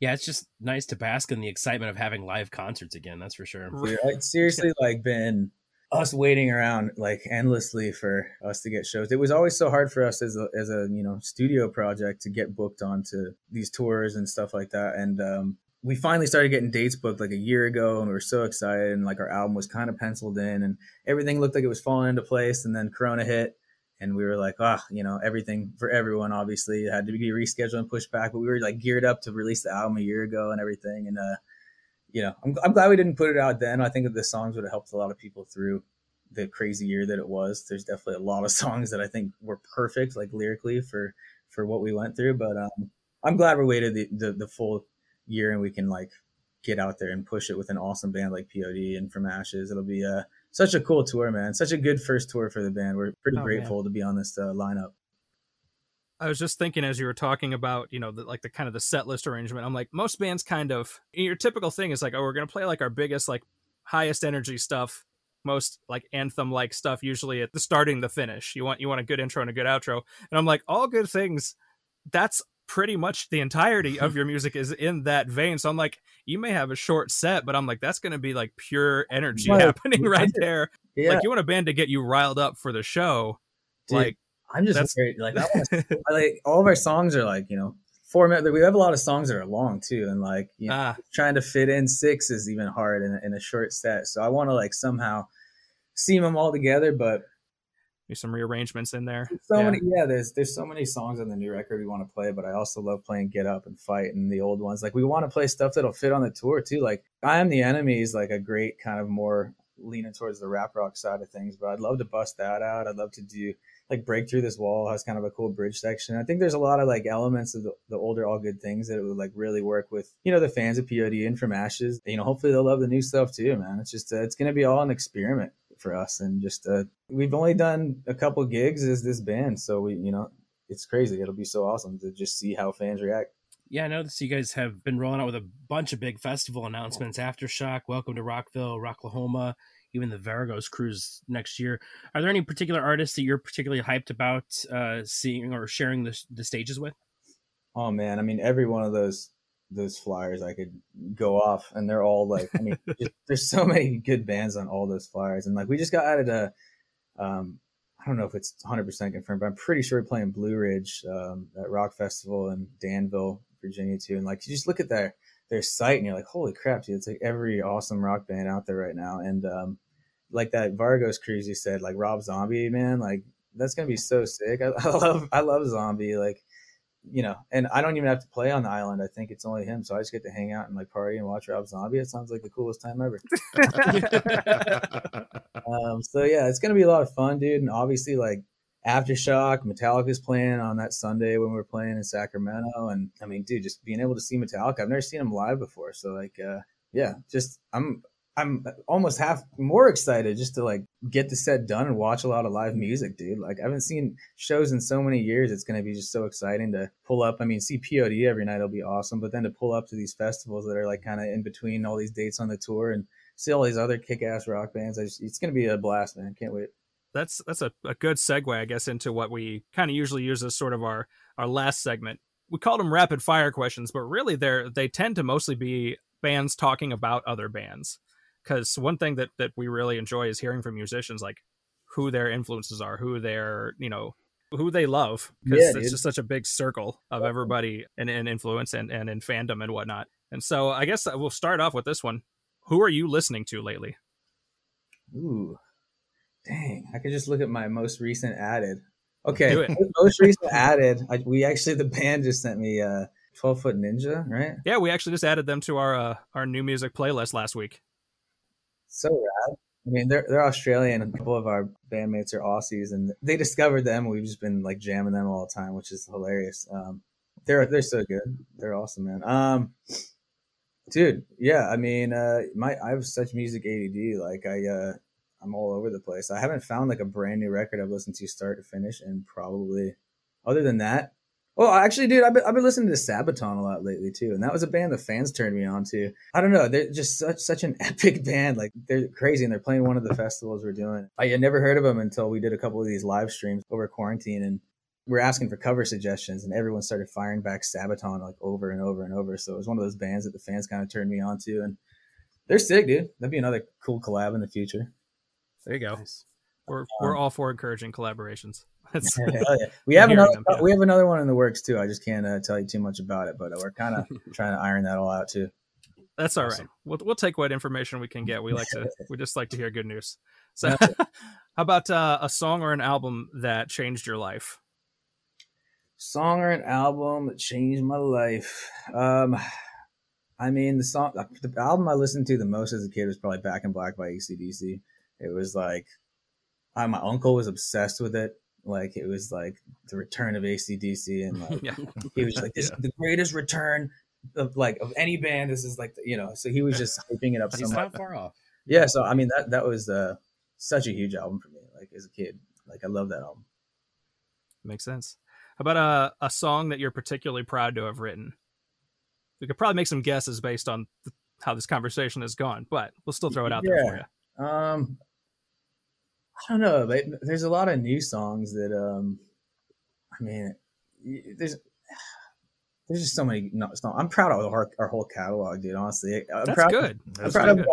Yeah, it's just nice to bask in the excitement of having live concerts again. That's for sure. It's seriously like been us waiting around like endlessly for us to get shows. It was always so hard for us as a as a you know studio project to get booked onto these tours and stuff like that. And um, we finally started getting dates booked like a year ago, and we were so excited. And like our album was kind of penciled in, and everything looked like it was falling into place. And then Corona hit, and we were like, ah, you know, everything for everyone obviously had to be rescheduled and pushed back, but we were like geared up to release the album a year ago and everything. And, uh, you know, I'm, I'm glad we didn't put it out then. I think that the songs would have helped a lot of people through the crazy year that it was. There's definitely a lot of songs that I think were perfect, like lyrically for, for what we went through. But, um, I'm glad we waited the, the, the full year and we can like get out there and push it with an awesome band like POD and From Ashes. It'll be, uh, such a cool tour, man. Such a good first tour for the band. We're pretty oh, grateful man. to be on this uh, lineup. I was just thinking as you were talking about, you know, the, like the kind of the set list arrangement. I'm like, most bands kind of your typical thing is like, oh, we're gonna play like our biggest, like highest energy stuff, most like anthem like stuff, usually at the starting, the finish. You want you want a good intro and a good outro. And I'm like, all good things. That's pretty much the entirety of your music is in that vein. So I'm like, you may have a short set, but I'm like, that's going to be like pure energy right. happening right there. Yeah. Like you want a band to get you riled up for the show. Dude, like I'm just that's... Very, like, like all of our songs are like, you know, format we have a lot of songs that are long too. And like, you know, ah. trying to fit in six is even hard in, in a short set. So I want to like somehow seam them all together, but there's some rearrangements in there. So yeah. many, yeah. There's there's so many songs on the new record we want to play, but I also love playing Get Up and Fight and the old ones. Like we want to play stuff that'll fit on the tour too. Like I Am the Enemy is like a great kind of more leaning towards the rap rock side of things, but I'd love to bust that out. I'd love to do like break through this wall has kind of a cool bridge section. I think there's a lot of like elements of the, the older all good things that would like really work with you know the fans of POD and from Ashes. You know, hopefully they'll love the new stuff too, man. It's just uh, it's gonna be all an experiment for us and just uh, we've only done a couple gigs as this band so we you know it's crazy it'll be so awesome to just see how fans react yeah, I noticed you guys have been rolling out with a bunch of big festival announcements. Aftershock, Welcome to Rockville, Rocklahoma, even the Varagos cruise next year. Are there any particular artists that you're particularly hyped about uh, seeing or sharing the, the stages with? Oh man, I mean, every one of those those flyers I could go off and they're all like I mean just, there's so many good bands on all those flyers and like we just got added a um I don't know if it's 100% confirmed but I'm pretty sure we're playing Blue Ridge um, at Rock Festival in Danville Virginia too and like you just look at their their site and you're like holy crap dude it's like every awesome rock band out there right now and um like that Vargos cruise you said like Rob Zombie man like that's gonna be so sick I, I love I love Zombie like you know, and I don't even have to play on the island. I think it's only him, so I just get to hang out and like party and watch Rob Zombie. It sounds like the coolest time ever. um, so yeah, it's gonna be a lot of fun, dude. And obviously, like Aftershock, Metallica's playing on that Sunday when we are playing in Sacramento, and I mean, dude, just being able to see Metallica, I've never seen them live before, so like, uh, yeah, just I'm I'm almost half more excited just to like get the set done and watch a lot of live music, dude. Like I haven't seen shows in so many years. It's gonna be just so exciting to pull up. I mean, see POD every night will be awesome, but then to pull up to these festivals that are like kind of in between all these dates on the tour and see all these other kick-ass rock bands, just, it's gonna be a blast, man. Can't wait. That's that's a, a good segue, I guess, into what we kind of usually use as sort of our our last segment. We called them rapid fire questions, but really they're they tend to mostly be bands talking about other bands because one thing that that we really enjoy is hearing from musicians like who their influences are, who their you know who they love because yeah, it's just such a big circle of everybody in, in influence and, and in fandom and whatnot. And so I guess we'll start off with this one. Who are you listening to lately? Ooh, dang! I could just look at my most recent added. Okay, most recent added. I, we actually the band just sent me uh 12 foot ninja, right? Yeah, we actually just added them to our uh, our new music playlist last week so rad. I mean, they're they're Australian. A couple of our bandmates are Aussies, and they discovered them. We've just been like jamming them all the time, which is hilarious. Um, they're they're so good. They're awesome, man. Um, dude, yeah. I mean, uh, my I have such music ADD. Like I, uh, I'm all over the place. I haven't found like a brand new record I've listened to start to finish, and probably other than that, well, actually, dude, I've been, I've been listening to Sabaton a lot lately too, and that was a band the fans turned me on to. I don't know, they're just such such an epic band. Like they're crazy, and they're playing one of the festivals we're doing. I had never heard of them until we did a couple of these live streams over quarantine, and we are asking for cover suggestions, and everyone started firing back Sabaton like over and over and over. So it was one of those bands that the fans kind of turned me on to, and they're sick, dude. That'd be another cool collab in the future. There you go. Nice. We're um, we're all for encouraging collaborations. yeah. We have another them, yeah. we have another one in the works too. I just can't uh, tell you too much about it, but we're kind of trying to iron that all out too. That's all right. Awesome. We'll we'll take what information we can get. We like to we just like to hear good news. So, how about uh, a song or an album that changed your life? song or an album that changed my life. Um, I mean, the song, the album I listened to the most as a kid was probably Back in Black by ACDC. It was like, I, my uncle was obsessed with it. Like, it was like the return of ACDC. And like, Yeah. he was like, this is the greatest return of like, of any band. This is like, the, you know, so he was just hyping it up so He's not far off. Yeah. So, I mean, that, that was uh, such a huge album for me, like as a kid. Like, I love that album. Makes sense. How about a, a song that you're particularly proud to have written? We could probably make some guesses based on th- how this conversation has gone, but we'll still throw it out there for you. Um, I don't know. But there's a lot of new songs that um, I mean, there's there's just so many. No, songs. I'm proud of our, our whole catalog, dude. Honestly, I'm That's proud. good. I'm proud of good.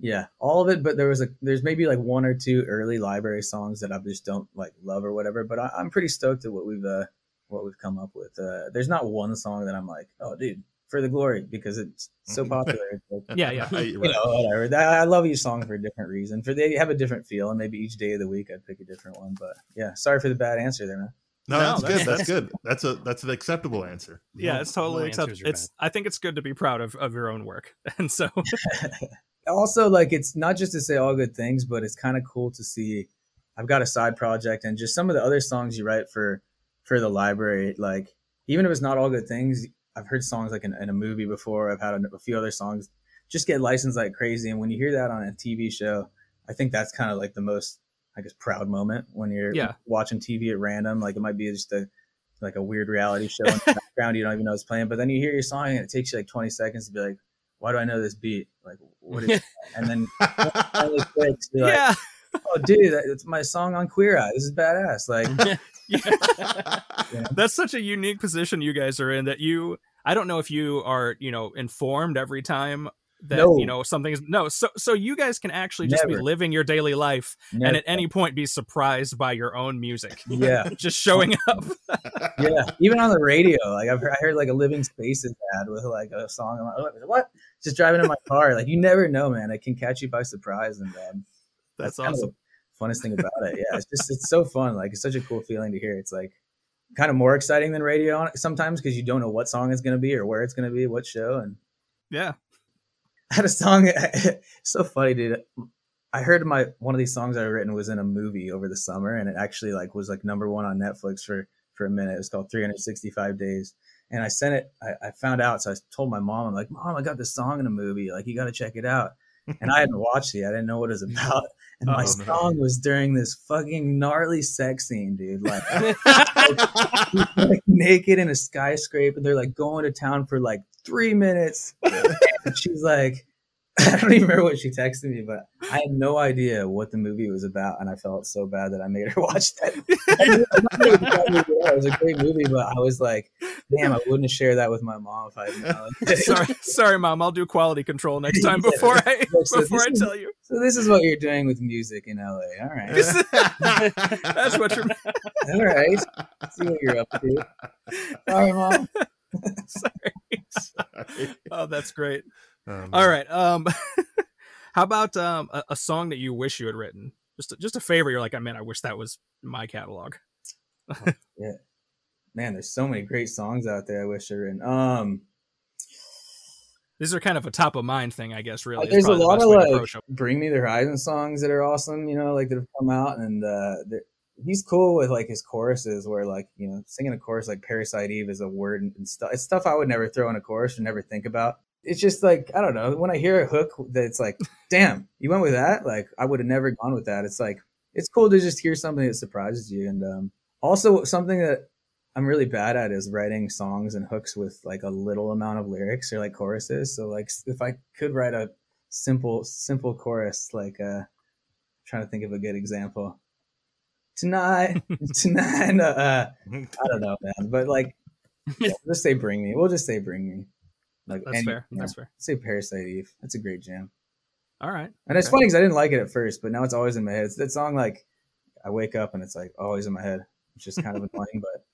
yeah, all of it. But there was a there's maybe like one or two early library songs that I just don't like love or whatever. But I, I'm pretty stoked at what we've uh what we've come up with. Uh, there's not one song that I'm like, oh, dude, for the glory because it's so popular. It's like, Yeah, yeah. You're you know, whatever. I love each song for a different reason. For they have a different feel, and maybe each day of the week I'd pick a different one. But yeah, sorry for the bad answer there, man. No, No, that's, that's- good. That's good. That's a that's an acceptable answer. Yeah, No- it's totally no acceptable. answers are It's I think it's good to be proud of, of your own work. And so Also, like it's not just to say all good things, but it's kind of cool to see. I've got a side project, and just some of the other songs you write for for the library. Like even if it's not all good things, I've heard songs like in, in a movie before. I've had a, a few other songs just get licensed like crazy, and when you hear that on a TV show, I think that's kind of like the most I guess proud moment when you're Yeah. watching TV at random. Like it might be just a like a weird reality show in the background you don't even know it's playing, but then you hear your song and it takes you like 20 seconds to be like, why do I know this beat? Like what is? and then. You're like, yeah. oh dude, that- it's my song on Queer Eye. This is badass. Like Yeah. That's such a unique position you guys are in that you I don't know if you are, you know, informed every time that No. you know something's no so so you guys can actually just be living your daily life and at any point be surprised by your own music yeah, just showing up yeah. Even on the radio, like I've heard, I heard like a Living Spaces ad with like a song. I'm like, "Oh, what? Just driving in my car. Like you never know, man. It can catch you by surprise, and um, that's kind of awesome the funnest thing about it. Yeah, it's just it's so fun. Like it's such a cool feeling to hear. It's like kind of more exciting than radio sometimes because you don't know what song it's going to be or where it's going to be, what show. And yeah I had a song. so funny, dude. I heard my one of these songs I written was in a movie over the summer, and it actually like was like number one on Netflix for for a minute. It was called 365 Days, and I sent it. I, I found out, so I told my mom, I'm like, Mom, I got this song in a movie. Like, you got to check it out. And I hadn't watched it. I didn't know what it was about. And my Oh, no. song was during this fucking gnarly sex scene, dude. Like, like naked in a skyscraper. They're like going to town for like three minutes. and she's like, I don't even remember what she texted me, but I had no idea what the movie was about, and I felt so bad that I made her watch that. I knew- I knew it was movie, yeah, it was a great movie, but I was like, damn, I wouldn't have shared that with my mom if I had known. sorry sorry mom i'll do quality control next time Yeah. before i So before this i is- tell you so this is what you're doing with music in LA. All right, that's what you're all right. See what you're up to. Sorry, mom. sorry oh that's great Um, All right. Um, how about um a, a song that you wish you had written? Just a, just a favor. You're like, oh, man, I wish that was my catalog. Man, there's so many great songs out there. I wish I'd written. Um, These are kind of a top of mind thing, I guess. Really, Uh, there's a probably the lot of like. Bring Me the Horizon songs that are awesome. You know, like that have come out, and uh, he's cool with like his choruses, where like you know, singing a chorus like "Parasite Eve" is a word and, and stuff. It's stuff I would never throw in a chorus or never think about. It's just like I don't know. When I hear a hook that's like, "Damn, you went with that!" Like I would have never gone with that. It's like it's cool to just hear something that surprises you, and um, also something that I'm really bad at is writing songs and hooks with like a little amount of lyrics or like choruses. So like if I could write a simple simple chorus, like uh trying to think of a good example. Tonight, tonight, uh, I don't know, man, but like, yeah, just say "Bring Me." We'll just say "Bring Me." Like That's any- fair. That's fair. Say "Parasite Eve." That's a great jam. All right. And it's funny because I didn't like it at first, but now it's always in my head. It's that song like I wake up and it's like always in my head. It's just kind of annoying, but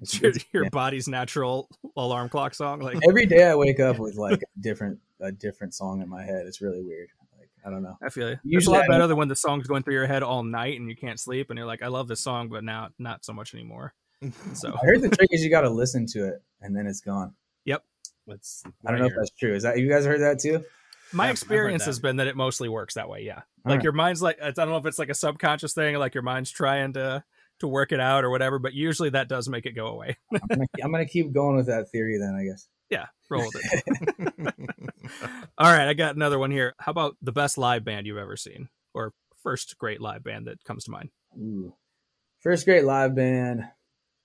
It's your, it's- your yeah. body's natural alarm clock song. Like, every day I wake up with like a different a different song in my head. It's really weird. Like I don't know. I feel you. It's a Usually lot better than when the song's going through your head all night and you can't sleep and you're like, I love this song, but now not so much anymore. So I heard the trick is you got to listen to it and then it's gone. Yep. Let's, I don't know if that's true. Is that you guys heard that too? my I've- I've heard experience has been that it mostly works that way. Yeah. Like Alright. your mind's like, I don't know if it's like a subconscious thing, like your mind's trying to, to work it out or whatever, but usually that does make it go away. I'm gonna, I'm gonna keep going with that theory then. I guess. Yeah. Roll with it. All right, I got another one here. How about the best live band you've ever seen, or first great live band that comes to mind? Ooh. First great live band.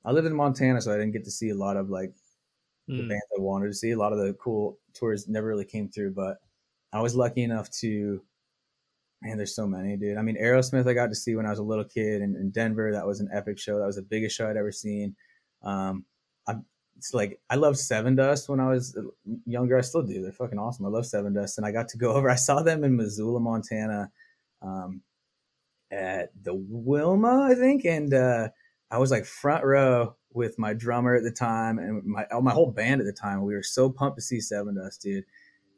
I lived in Montana, so I didn't get to see a lot of like the Hmm. bands I wanted to see. A lot of the cool tours never really came through, but I was lucky enough to. Man, there's so many, dude. I mean, Aerosmith, I got to see when I was a little kid in, in Denver. That was an epic show. That was the biggest show I'd ever seen. Um, I'm, it's like I loved Sevendust when I was younger. I still do. They're fucking awesome. I love Sevendust, and I got to go over. I saw them in Missoula, Montana, um, at the Wilma, I think, and uh, I was like front row with my drummer at the time and my oh, my whole band at the time. We were so pumped to see Sevendust, dude,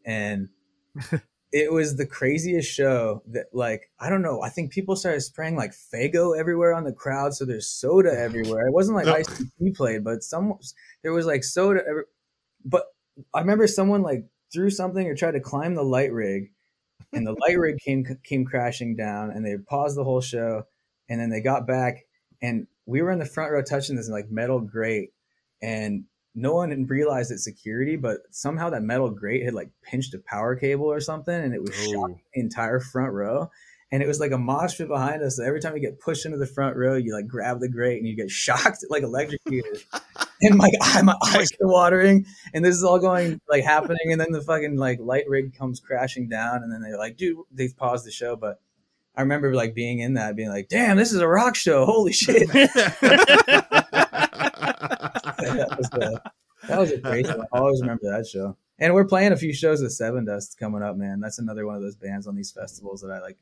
and it was the craziest show that like I don't know. I think people started spraying like Faygo everywhere on the crowd, so there's soda everywhere. It wasn't like. Ice T played, but some there was like soda. Every, but I remember someone like threw something or tried to climb the light rig, and the light rig came came crashing down, and they paused the whole show, and then they got back, and we were in the front row touching this like metal grate, and no one realized it's security, but somehow that metal grate had like pinched a power cable or something, and it was shocking oh. the entire front row. And it was like a mosh pit behind us. So every time you get pushed into the front row, you like grab the grate and you get shocked, like electrocuted. and my, oh my eyes are watering, and this is all going like happening. And then the fucking like light rig comes crashing down, and then they're like, dude, they paused the show. But I remember like being in that, being like, damn, this is a rock show. Holy shit. that was the, that was a crazy one. I always remember that show. And we're playing a few shows with Sevendust coming up, man. That's another one of those bands on these festivals that I like,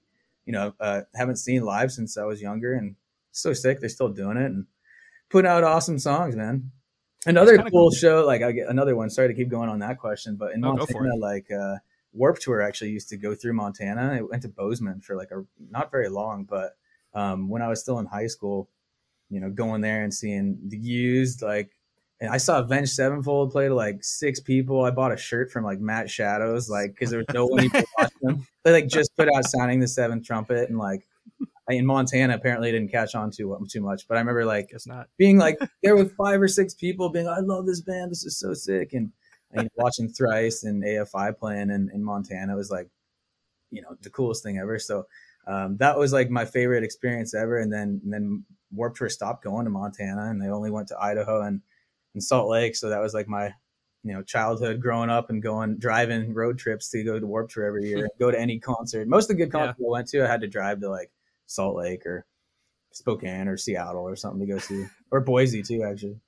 you know, uh, haven't seen live since I was younger and so sick. They're still doing it and putting out awesome songs, man. Another cool cool. show, like I get another one. Sorry to keep going on that question, but in for Montana, like uh, Warp Tour actually used to go through Montana. It went to Bozeman for like a not very long, but um, when I was still in high school, you know, going there and seeing the used like, and I saw Avenged Sevenfold play to like six people. I bought a shirt from like Matt Shadows, like because there was no one even watch them. They like just put out sounding the seventh trumpet, and like in Montana apparently didn't catch on too too much. But I remember like Guess not. being like there with five or six people being I love this band this is so sick and you know, watching Thrice and AFI playing in, in Montana was like you know the coolest thing ever so um, that was like my favorite experience ever and then and then Warped Tour stopped going to Montana and they only went to Idaho and, and Salt Lake so that was like my you know childhood growing up and going driving road trips to go to Warped Tour every year go to any concert most of the good Yeah. concerts I went to I had to drive to like Salt Lake or Spokane or Seattle or something to go see, or Boise too. Actually,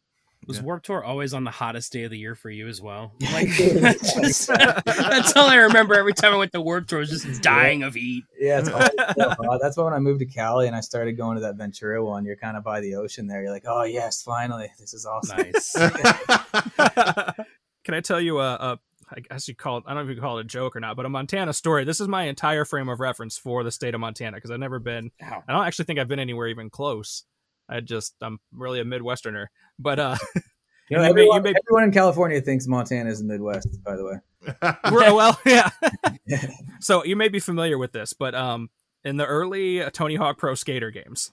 Was Yeah. Warp Tour always on the hottest day of the year for you as well? Like, that's, just- that's all I remember every time I went to Warp Tour. I was just dying of heat. yeah, it's so hot. That's why when I moved to Cali and I started going to that Ventura one, you're kind of by the ocean there. You're like, oh yes, finally, this is awesome. Nice. Can I tell you a, a I guess you call it, I don't know if you call it a joke or not, but a Montana story. This is my entire frame of reference for the state of Montana because I've never been, Ow. I don't actually think I've been anywhere even close. I just, I'm really a Midwesterner. But uh, You know, You may- everyone, you may- everyone in California thinks Montana is the Midwest. By the way, well, yeah. so you may be familiar with this, but um, in the early uh, Tony Hawk Pro Skater games,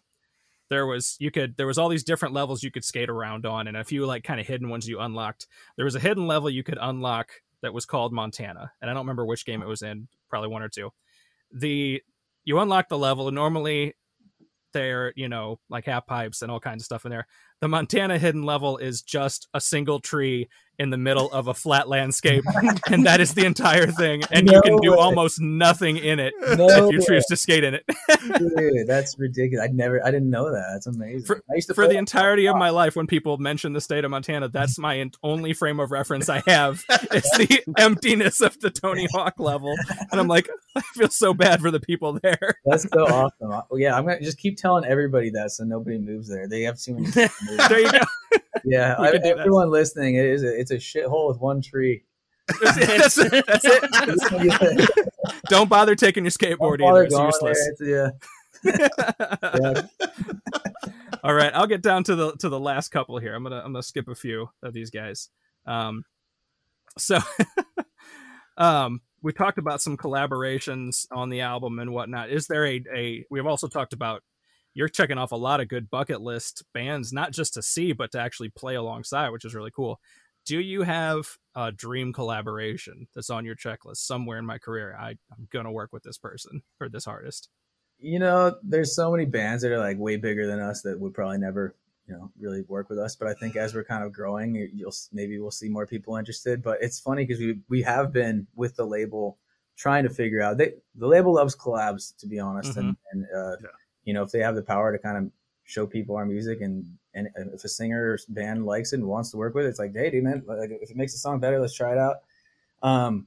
there was you could there was all these different levels you could skate around on, and a few like kind of hidden ones you unlocked. There was a hidden level you could unlock that was called Montana, and I don't remember which game it was in, probably one or two. The you unlock the level, and normally they're you know like half pipes and all kinds of stuff in there. The Montana hidden level is just a single tree in the middle of a flat landscape, and that is the entire thing. And you No can do way. almost nothing in it no, if you choose to skate in it. dude, that's ridiculous. I never, I didn't know that. That's amazing. For- I used to For the entirety of my life, when people mention the state of Montana, that's my only frame of reference I have. It's the emptiness of the Tony Hawk level, and I'm like, I feel so bad for the people there. That's so awesome. Yeah, I'm gonna just keep telling everybody that so nobody moves there. They have too many. People moving. There you go. Yeah, I, could do that. everyone listening, it is a, it's a shithole with one tree. that's, it. That's it. That's- Don't bother taking your skateboard While either. It's useless. there, it's- yeah. All right, I'll get down to the to the last couple here. I'm gonna I'm gonna skip a few of these guys. Um, so, um, we talked about some collaborations on the album and whatnot. Is there a a? We've also talked about you're checking off a lot of good bucket list bands, not just to see but to actually play alongside, which is really cool. Do you have a dream collaboration that's on your checklist somewhere in my career? I, I'm gonna work with this person or this artist. you know, there's so many bands that are like way bigger than us that would probably never, you know, really work with us. But I think as we're kind of growing, you- you'll maybe we'll see more people interested. But it's funny because we we have been with the label trying to figure out. They the label loves collabs, to be honest, and and uh, Yeah. You know if they have the power to kind of show people our music and and if a singer or band likes it and wants to work with it, it's like, hey, dude, man, like if it makes the song better, let's try it out. Um,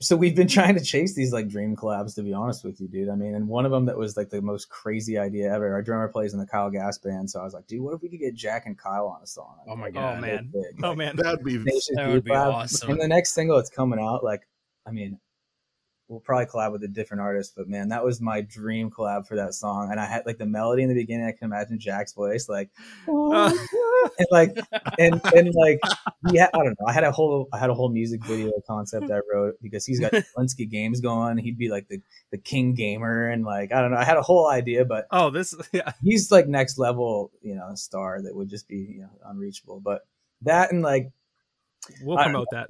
so we've been trying to chase these like dream collabs to be honest with you dude i mean and one of them that was like the most crazy idea ever our drummer plays in the Kyle Gass band so i was like dude what if we could get jack and kyle on a song Oh my god, Oh god. man, Big, oh like, man. That'd be that would be collab. awesome. and the next single that's coming out like i mean we'll probably collab with a different artist but man that was my dream collab for that song and i had like the melody in the beginning i can imagine jack's voice like Uh. and like and and like yeah i don't know i had a whole i had a whole music video concept i wrote because he's got Linsky games going he'd be like the the king gamer and like i don't know i had a whole idea but Oh, this yeah. he's like next level you know star that would just be you know unreachable but that and like We'll promote that.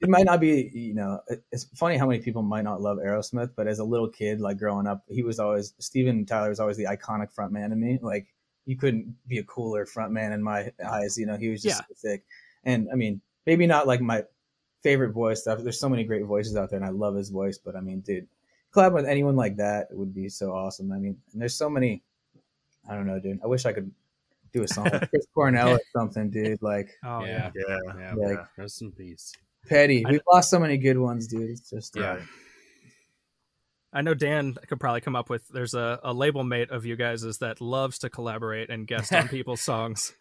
It might not be you know it's funny how many people might not love aerosmith but as a little kid like growing up he was always steven tyler was always the iconic frontman to me like you couldn't be a cooler frontman in my eyes you know he was just Yeah. so sick and i mean maybe not like my favorite voice stuff there's so many great voices out there and i love his voice but i mean dude collab with anyone like that would be so awesome i mean and there's so many i don't know dude i wish i could do a song with chris cornell or something dude like Oh yeah. yeah. yeah. Yeah. Yeah. yeah. Rest in peace. Petty I we've lost so many good ones dude it's just Yeah. Right. I know Dan could probably come up with. There's a, a label mate of you guys is that loves to collaborate and guest on people's songs,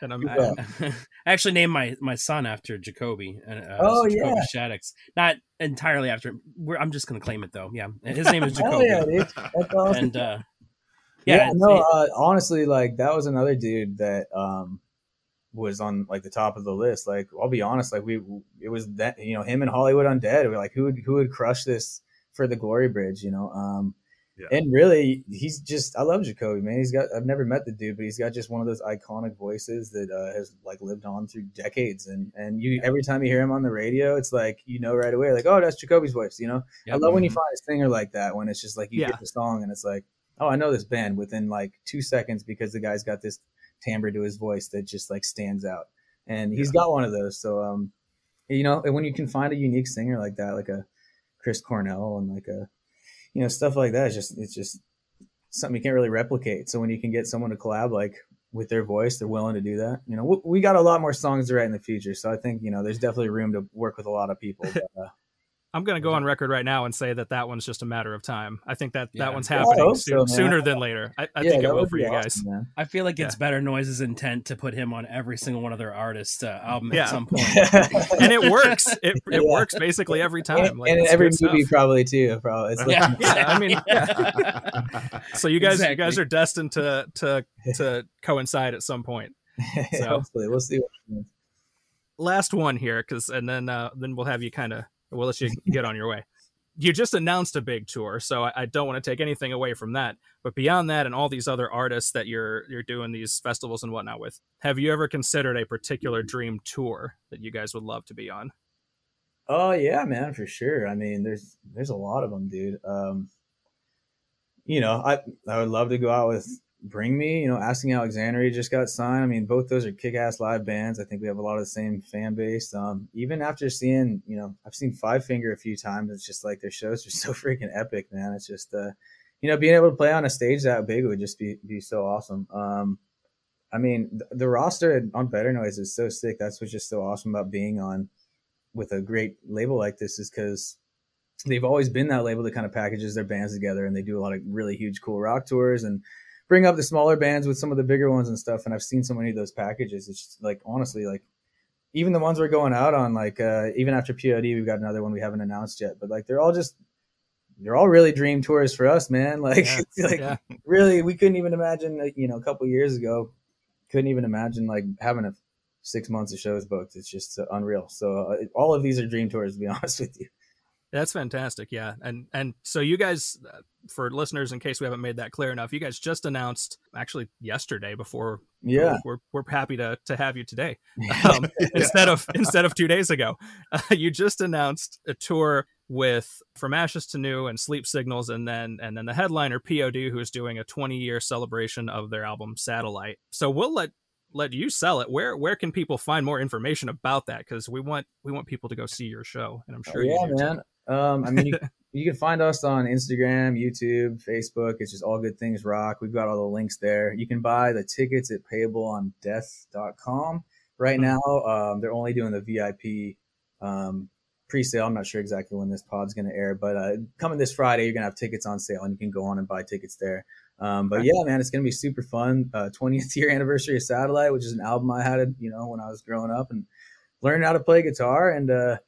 and I'm, Yeah. I'm I actually named my my son after Jacoby. Uh, Oh, Jacoby yeah. Shaddix. Not entirely after. We're, I'm just gonna claim it though. Yeah, his name is Jacoby. yeah, dude. That's awesome. And uh, yeah, yeah, no, uh, honestly, like that was another dude that um was on like the top of the list. Like, I'll be honest, like we it was that you know him and Hollywood Undead. We were like, who would who would crush this for the Glory Bridge? You know, um, Yeah. and really, he's just I love Jacoby, man. He's got I've never met the dude, but he's got just one of those iconic voices that uh, has like lived on through decades. And and you every time you hear him on the radio, it's like you know right away, like oh, that's Jacoby's voice. You know. I Yep. love when you find a singer like that when it's just like you Yeah. get the song and it's like, oh, I know this band within like two seconds because the guy's got this timbre to his voice that just like stands out, and he's got one of those. So, um, you know, and when you can find a unique singer like that, like a Chris Cornell and like a, you know, stuff like that, it's just it's just something you can't really replicate. So when you can get someone to collab like with their voice, they're willing to do that. You know, we, we got a lot more songs to write in the future, so I think you know there's definitely room to work with a lot of people. But, uh, I'm gonna go on record right now and say that that one's just a matter of time. I think that Yeah. that one's happening hope soon, so, man. sooner than later. I, I yeah, think it will for be you guys. awesome, man. I feel like it's better noises intent to put him on every single one of their artists' uh, album Yeah. at some point. and it works. It, it Yeah. works basically every time. and, Like, and every movie stuff. probably too. Probably. It's like, Yeah. yeah, I mean, yeah. so you guys, you guys are destined to to to coincide at some point. So- hopefully we'll see. What last one here because and then uh then we'll have you kind of we'll let you get on your way you just announced a big tour so I, I don't want to take anything away from that but beyond that and all these other artists that you're you're doing these festivals and whatnot with have you ever considered a particular dream tour that you guys would love to be on Oh yeah, man, for sure. I mean, there's there's a lot of them, dude. Um, you know, I I would love to go out with Bring Me. You know, Asking Alexandria just got signed. I mean, both those are kick-ass live bands. I think we have a lot of the same fan base. Um, even after seeing, you know, I've seen Five Finger a few times. It's just like their shows are so freaking epic, man. It's just, uh, you know, being able to play on a stage that big would just be be so awesome. Um, I mean, the, the roster on Better Noise is so sick. That's what's just so awesome about being on with a great label like this is because they've always been that label that kind of packages their bands together and they do a lot of really huge cool rock tours and bring up the smaller bands with some of the bigger ones and stuff and i've seen so many of those packages it's just like honestly like even the ones we're going out on, like uh, even after POD, we've got another one we haven't announced yet. But like they're all just they're all really dream tours for us, man. Like, Yeah, like yeah. really, we couldn't even imagine. Like, you know, a couple years ago, couldn't even imagine like having a six months of shows booked. It's just unreal. So uh, all of these are dream tours, to be honest with you. That's fantastic. Yeah. And and so you guys uh, for listeners in case we haven't made that clear enough, you guys just announced actually yesterday before Yeah, we're we're happy to to have you today. Um, instead of instead of 2 days ago. Uh, you just announced a tour with From Ashes to New and Sleep Signals and then and then the headliner POD who is doing a 20 year celebration of their album Satellite. So we'll let let you sell it. Where where can people find more information about that cuz we want we want people to go see your show and I'm sure yeah, you do. too. Um, I mean, you, you can find us on Instagram, YouTube, Facebook. It's just all good things rock. We've got all the links there. You can buy the tickets at payableondeath.com. Right Hmm. now, um, they're only doing the VIP um, pre-sale. I'm not sure exactly when this pod's going to air, but uh, coming this Friday, you're going to have tickets on sale, and you can go on and buy tickets there. Um, but yeah, man, it's going to be super fun. Uh, 20th year anniversary of Satellite, which is an album I had, you know, when I was growing up and learning how to play guitar and uh,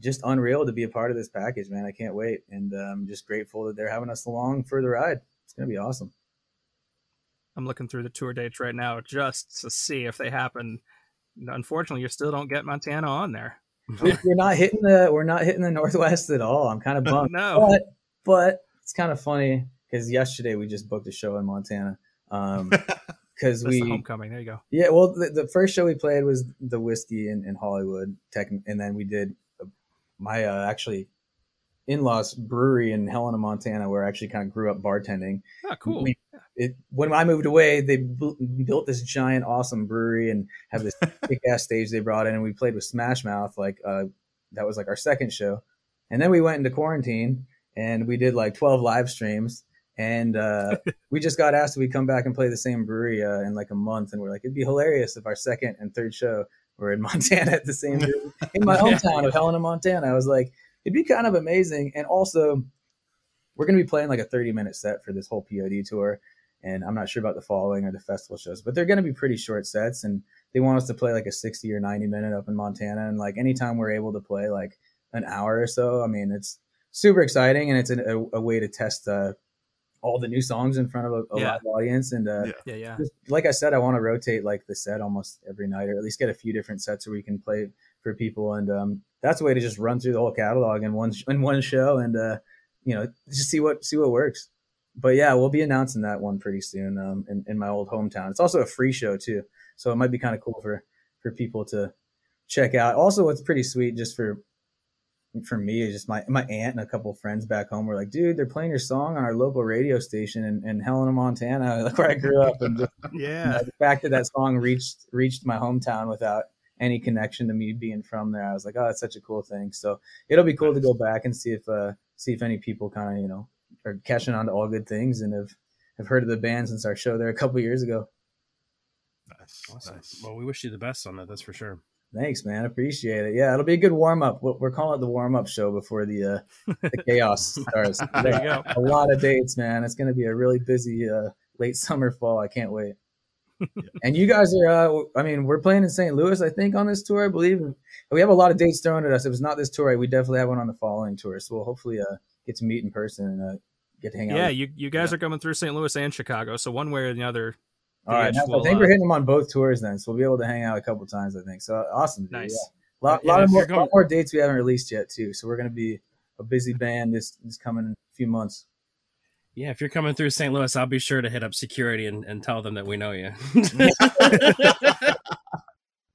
just unreal to be a part of this package, man. I can't wait, and I'm just grateful that they're having us along for the ride. It's going to be awesome. I'm looking through the tour dates right now just to see if they happen. Unfortunately, you still don't get Montana on there. we're not hitting the we're not hitting the Northwest at all. I'm kind of bummed. no. but but it's kind of funny because yesterday we just booked a show in Montana. Um, because That's the we homecoming. There you go. yeah, well, the, the first show we played was the whiskey in, in Hollywood, tech, and then we did my uh, actually in-laws brewery in Helena, Montana, where I actually kind of grew up bartending. Oh, cool. We- It, when I moved away, they bu- built this giant, awesome brewery and have this big ass stage they brought in, and we played with Smash Mouth. Like uh, that was like our second show, and then we went into quarantine and we did like twelve live streams. And uh, we just got asked if we come back and play the same brewery uh, in like a month, and we're like, it'd be hilarious if our second and third show were in Montana at the same in my hometown of Helena, Montana. I was like, it'd be kind of amazing, and also we're going to be playing like a 30 minute set for this whole POD tour. And I'm not sure about the following or the festival shows, but they're going to be pretty short sets. And they want us to play like a 60 or 90 minute up in Montana. And like anytime we're able to play like an hour or so, I mean, it's super exciting and it's a, a, a way to test uh, all the new songs in front of a, a Yeah. live audience. And uh, Yeah. Yeah, yeah. just- like I said, I want to rotate like the set almost every night, or at least get a few different sets where we can play for people. And um, that's a way to just run through the whole catalog in one in one show, and uh, you know, just see what see what works. But yeah, we'll be announcing that one pretty soon um, in, in my old hometown. It's also a free show too, so it might be kind of cool for for people to check out. Also, what's pretty sweet just for for me is just my my aunt and a couple of friends back home were like, dude, they're playing your song on our local radio station in, in Helena, Montana, like where I grew up, and just you Yeah. know, the fact that that song reached reached my hometown without any connection to me being from there, I was like, oh, that's such a cool thing. So it'll be cool to go back and see if uh see if any people kind of you know are catching on to all good things and have have heard of the band since our show there a couple years ago. Nice, Awesome. nice. Well, we wish you the best on that. That's for sure. Thanks, man. Appreciate it. Yeah, it'll be a good warm up. We're calling it the warm up show before the uh, the chaos starts. There you go. A lot of dates, man. It's going to be a really busy uh, late summer fall. I can't wait. and you guys are, uh, I mean, we're playing in St. Louis, I think, on this tour, I believe. We have a lot of dates thrown at us. If it's not this tour, we definitely have one on the following tour. So we'll hopefully uh, get to meet in person and uh, get to hang out. Yeah, with- you, you guys Yeah. are coming through St. Louis and Chicago, so one way or the other. All right. the I edge will, think uh, we're hitting them on both tours then. So we'll be able to hang out a couple times, I think. So awesome. dude. Nice. Yeah. lot, Yeah, lot, of more, going- lot more dates we haven't released yet too. So we're gonna be a busy band this this coming few months. Yeah, if you're coming through St. Louis, I'll be sure to hit up security and, and tell them that we know you.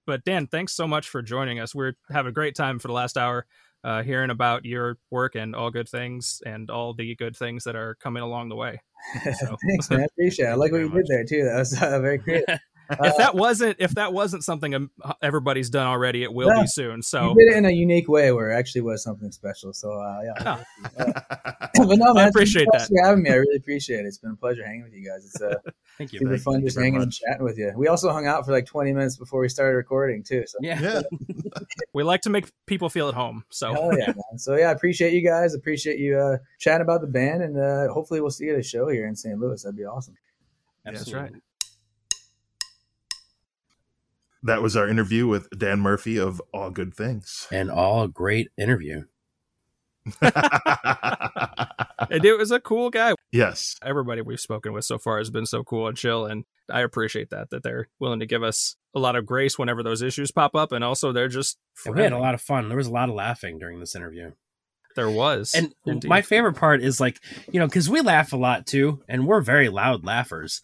But Dan, thanks so much for joining us. We're having a great time for the last hour, uh, hearing about your work and all good things and all the good things that are coming along the way. So- Thanks, man. I appreciate it. I like what you much. did there too. That was uh, very creative. if that wasn't if that wasn't something um, everybody's done already, it will Yeah. be soon. So you did it in a unique way where it actually was something special. So uh, yeah. but no, man, I appreciate thanks that. for having me. I really appreciate it. It's been a pleasure hanging with you guys. It's uh, Thank you. super man. fun Thank you just very hanging and chatting with you. We also hung out for like 20 minutes before we started recording too. So Yeah. yeah. we like to make people feel at home. So Hell yeah, man. So yeah, I appreciate you guys. Appreciate you uh, chatting about the band, and uh, hopefully we'll see you at a show here in St. Louis. That'd be awesome. That's right. That was our interview with Dan Murphy of All Good Things. And all great interview. And it was a cool guy. yes. Everybody we've spoken with so far has been so cool and chill, and I appreciate that that they're willing to give us a lot of grace whenever those issues pop up, and also they're just And we had a lot of fun. There was a lot of laughing during this interview. There was, And Indeed. my favorite part is like, you know, because we laugh a lot too, and we're very loud laughers.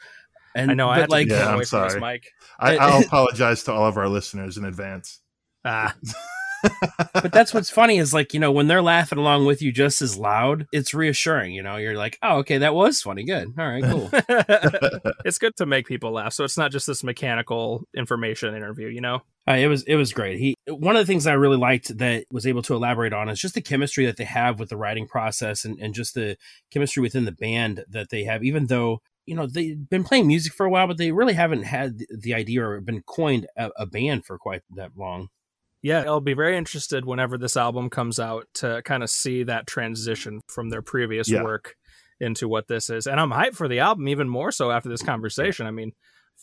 And I know I had like to Yeah, I'm away this sorry. mic. I, I'll apologize to all of our listeners in advance. Ah, but that's what's funny is like, you know, when they're laughing along with you just as loud, it's reassuring, you know. You're like, "Oh, okay, that was funny. Good. All right, cool." it's good to make people laugh, so it's not just this mechanical information interview, you know. Uh, it was it was great. He one of the things I really liked that was able to elaborate on is just the chemistry that they have with the writing process and, and just the chemistry within the band that they have, even though you know they've been playing music for a while, but they really haven't had the- the idea or been coined a, a band for quite that long. Yeah, I'll be very interested whenever this album comes out to kind of see that transition from their previous Yeah. work into what this is. And I'm hyped for the album even more so after this conversation. I mean,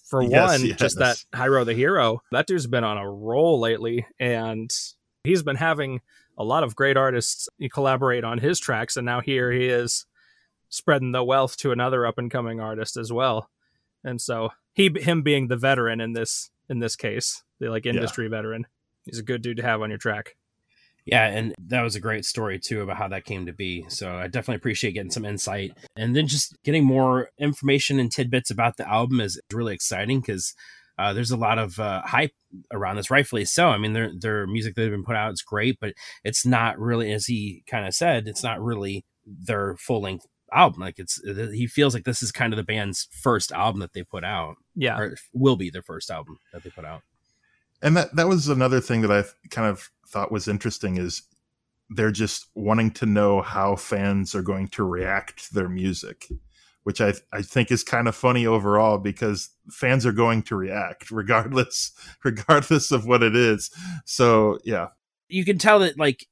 for Yes, one, just that yes. Hyro the Hero, that dude's been on a roll lately and he's been having a lot of great artists collaborate on his tracks and now here he is spreading the wealth to another up and coming artist as well. And so he him being the veteran in this in this case, the like industry veteran, he's a good dude to have on your track. Yeah, and that was a great story too about how that came to be. So I definitely appreciate getting some insight, and then just getting more information and tidbits about the album is really exciting because uh, there's a lot of uh, hype around this, rightfully so. I mean, their their music that they've been put out is great, but it's not really, as he kind of said, it's not really their full length album. Like it's he feels like this is kind of the band's first album that they put out, Yeah. or will be their first album that they put out. And that that was another thing that I kind of thought was interesting is they're just wanting to know how fans are going to react to their music, which I I think is kind of funny overall because fans are going to react regardless regardless of what it is. So yeah, you can tell that like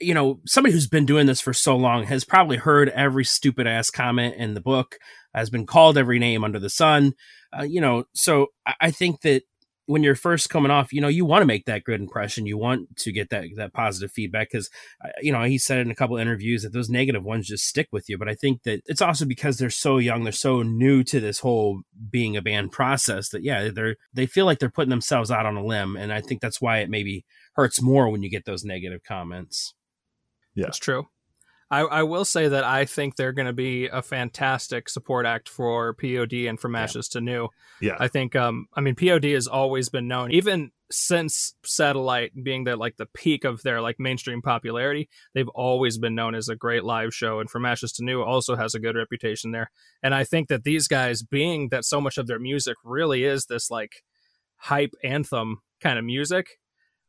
you know somebody who's been doing this for so long has probably heard every stupid ass comment in the book has been called every name under the sun. Uh, you know so I, I think that when you're first coming off you know you want to make that good impression. You want to get that that positive feedback because you know he said in a couple interviews that those negative ones just stick with you but i think that it's also because they're so young they're so new to this whole being a band process that yeah they're they feel like they're putting themselves out on a limb and i think that's why it maybe hurts more when you get those negative comments. Yeah. That's true. I, I will say that I think they're going to be a fantastic support act for POD and from Ashes to New. yeah, I think, um, I mean, POD has always been known, even since Satellite being the like the peak of their like mainstream popularity, they've always been known as a great live show. And From Ashes to New also has a good reputation there. And I think that these guys, being that so much of their music really is this like hype anthem kind of music,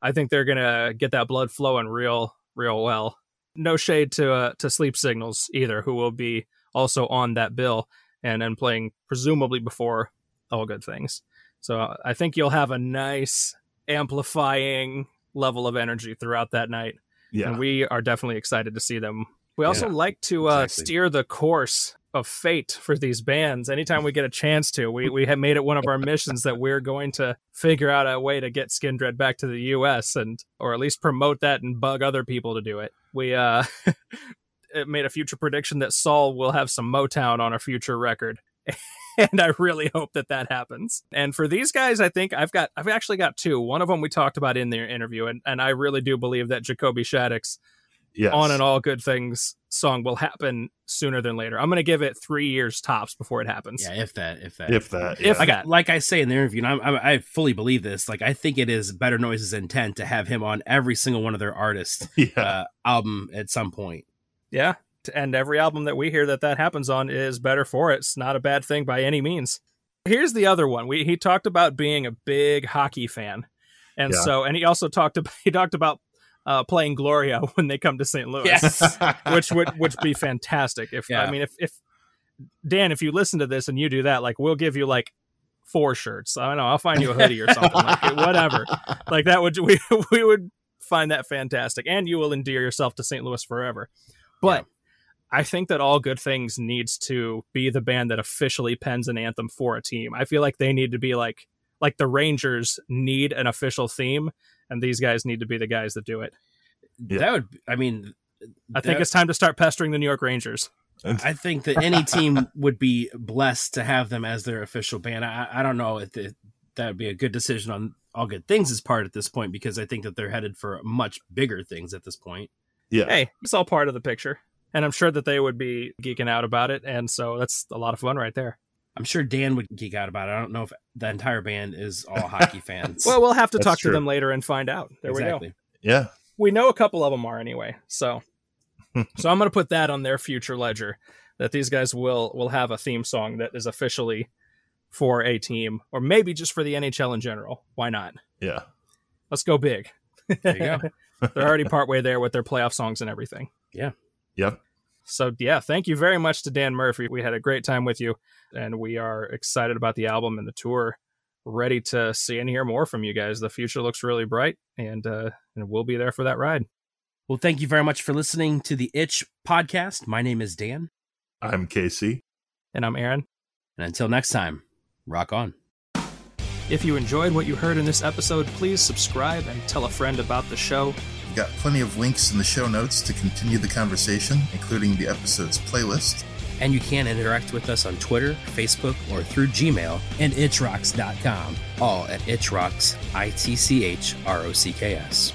I think they're gonna get that blood flowing real, real well. No shade to uh, to Sleep Signals either, who will be also on that bill and and playing presumably before all good things. So I think you'll have a nice amplifying level of energy throughout that night, yeah. and we are definitely excited to see them. We also Yeah, like to uh, exactly. steer the course of fate for these bands anytime we get a chance to. We we have made it one of our missions that we're going to figure out a way to get Skindred back to the US and or at least promote that and bug other people to do it. We uh made a future prediction that Saul will have some Motown on a future record. And I really hope that that happens. And for these guys, I think I've got I've actually got two. One of them we talked about in the interview, and, and I really do believe that Jacoby Shaddix yes. on and all good things song will happen sooner than later. I'm going to give it three years tops before it happens. Yeah, if that, if that, If that, If yeah. like I, like I say in the interview, and I'm, I'm, I fully believe this. Like I think it is Better Noise's intent to have him on every single one of their artists' yeah. uh, album at some point. Yeah. And every album that we hear that that happens on is better for it. It's not a bad thing by any means. Here's the other one. We he talked about being a big hockey fan, and Yeah. so and he also talked about he talked about uh, playing Gloria when they come to St. Louis. Yes. which would which be fantastic. If Yeah. I mean if if Dan, if you listen to this and you do that, like we'll give you like four shirts. I don't know. I'll find you a hoodie or something. like, whatever. Like that would we we would find that fantastic, and you will endear yourself to St. Louis forever. But I think that All Good Things needs to be the band that officially pens an anthem for a team. I feel like they need to be like like the Rangers need an official theme, and these guys need to be the guys that do it. Yeah. That would, I mean, I think that- it's time to start pestering the New York Rangers. I think that any team would be blessed to have them as their official band. I, I don't know if it, that would be a good decision on All Good Things' as part at this point because I think that they're headed for much bigger things at this point. Yeah. Hey, it's all part of the picture. And I'm sure that they would be geeking out about it. And so that's a lot of fun right there. I'm sure Dan would geek out about it. I don't know if the entire band is all hockey fans. Well, we'll have to That's talk true. to them later and find out. There we go. Yeah. we know a couple of them are anyway. So, so I'm going to put that on their future ledger that these guys will will have a theme song that is officially for a team or maybe just for the NHL in general. Why not? Yeah. Let's go big. There you go. They're already partway there with their playoff songs and everything. Yeah. Yep. So yeah, thank you very much to Dan Murphy. We had a great time with you, and we are excited about the album and the tour. Ready to see and hear more from you guys. The future looks really bright, and uh, and we'll be there for that ride. Well, thank you very much for listening to the Itch podcast. My name is Dan. I'm Casey. And I'm Aaron. And until next time, rock on. If you enjoyed what you heard in this episode, please subscribe and tell a friend about the show. Got plenty of links in the show notes to continue the conversation, including the episode's playlist. And you can interact with us on Twitter, Facebook, or through Gmail and itchrocks.com. All at itchrocks, I T C H R O C K S.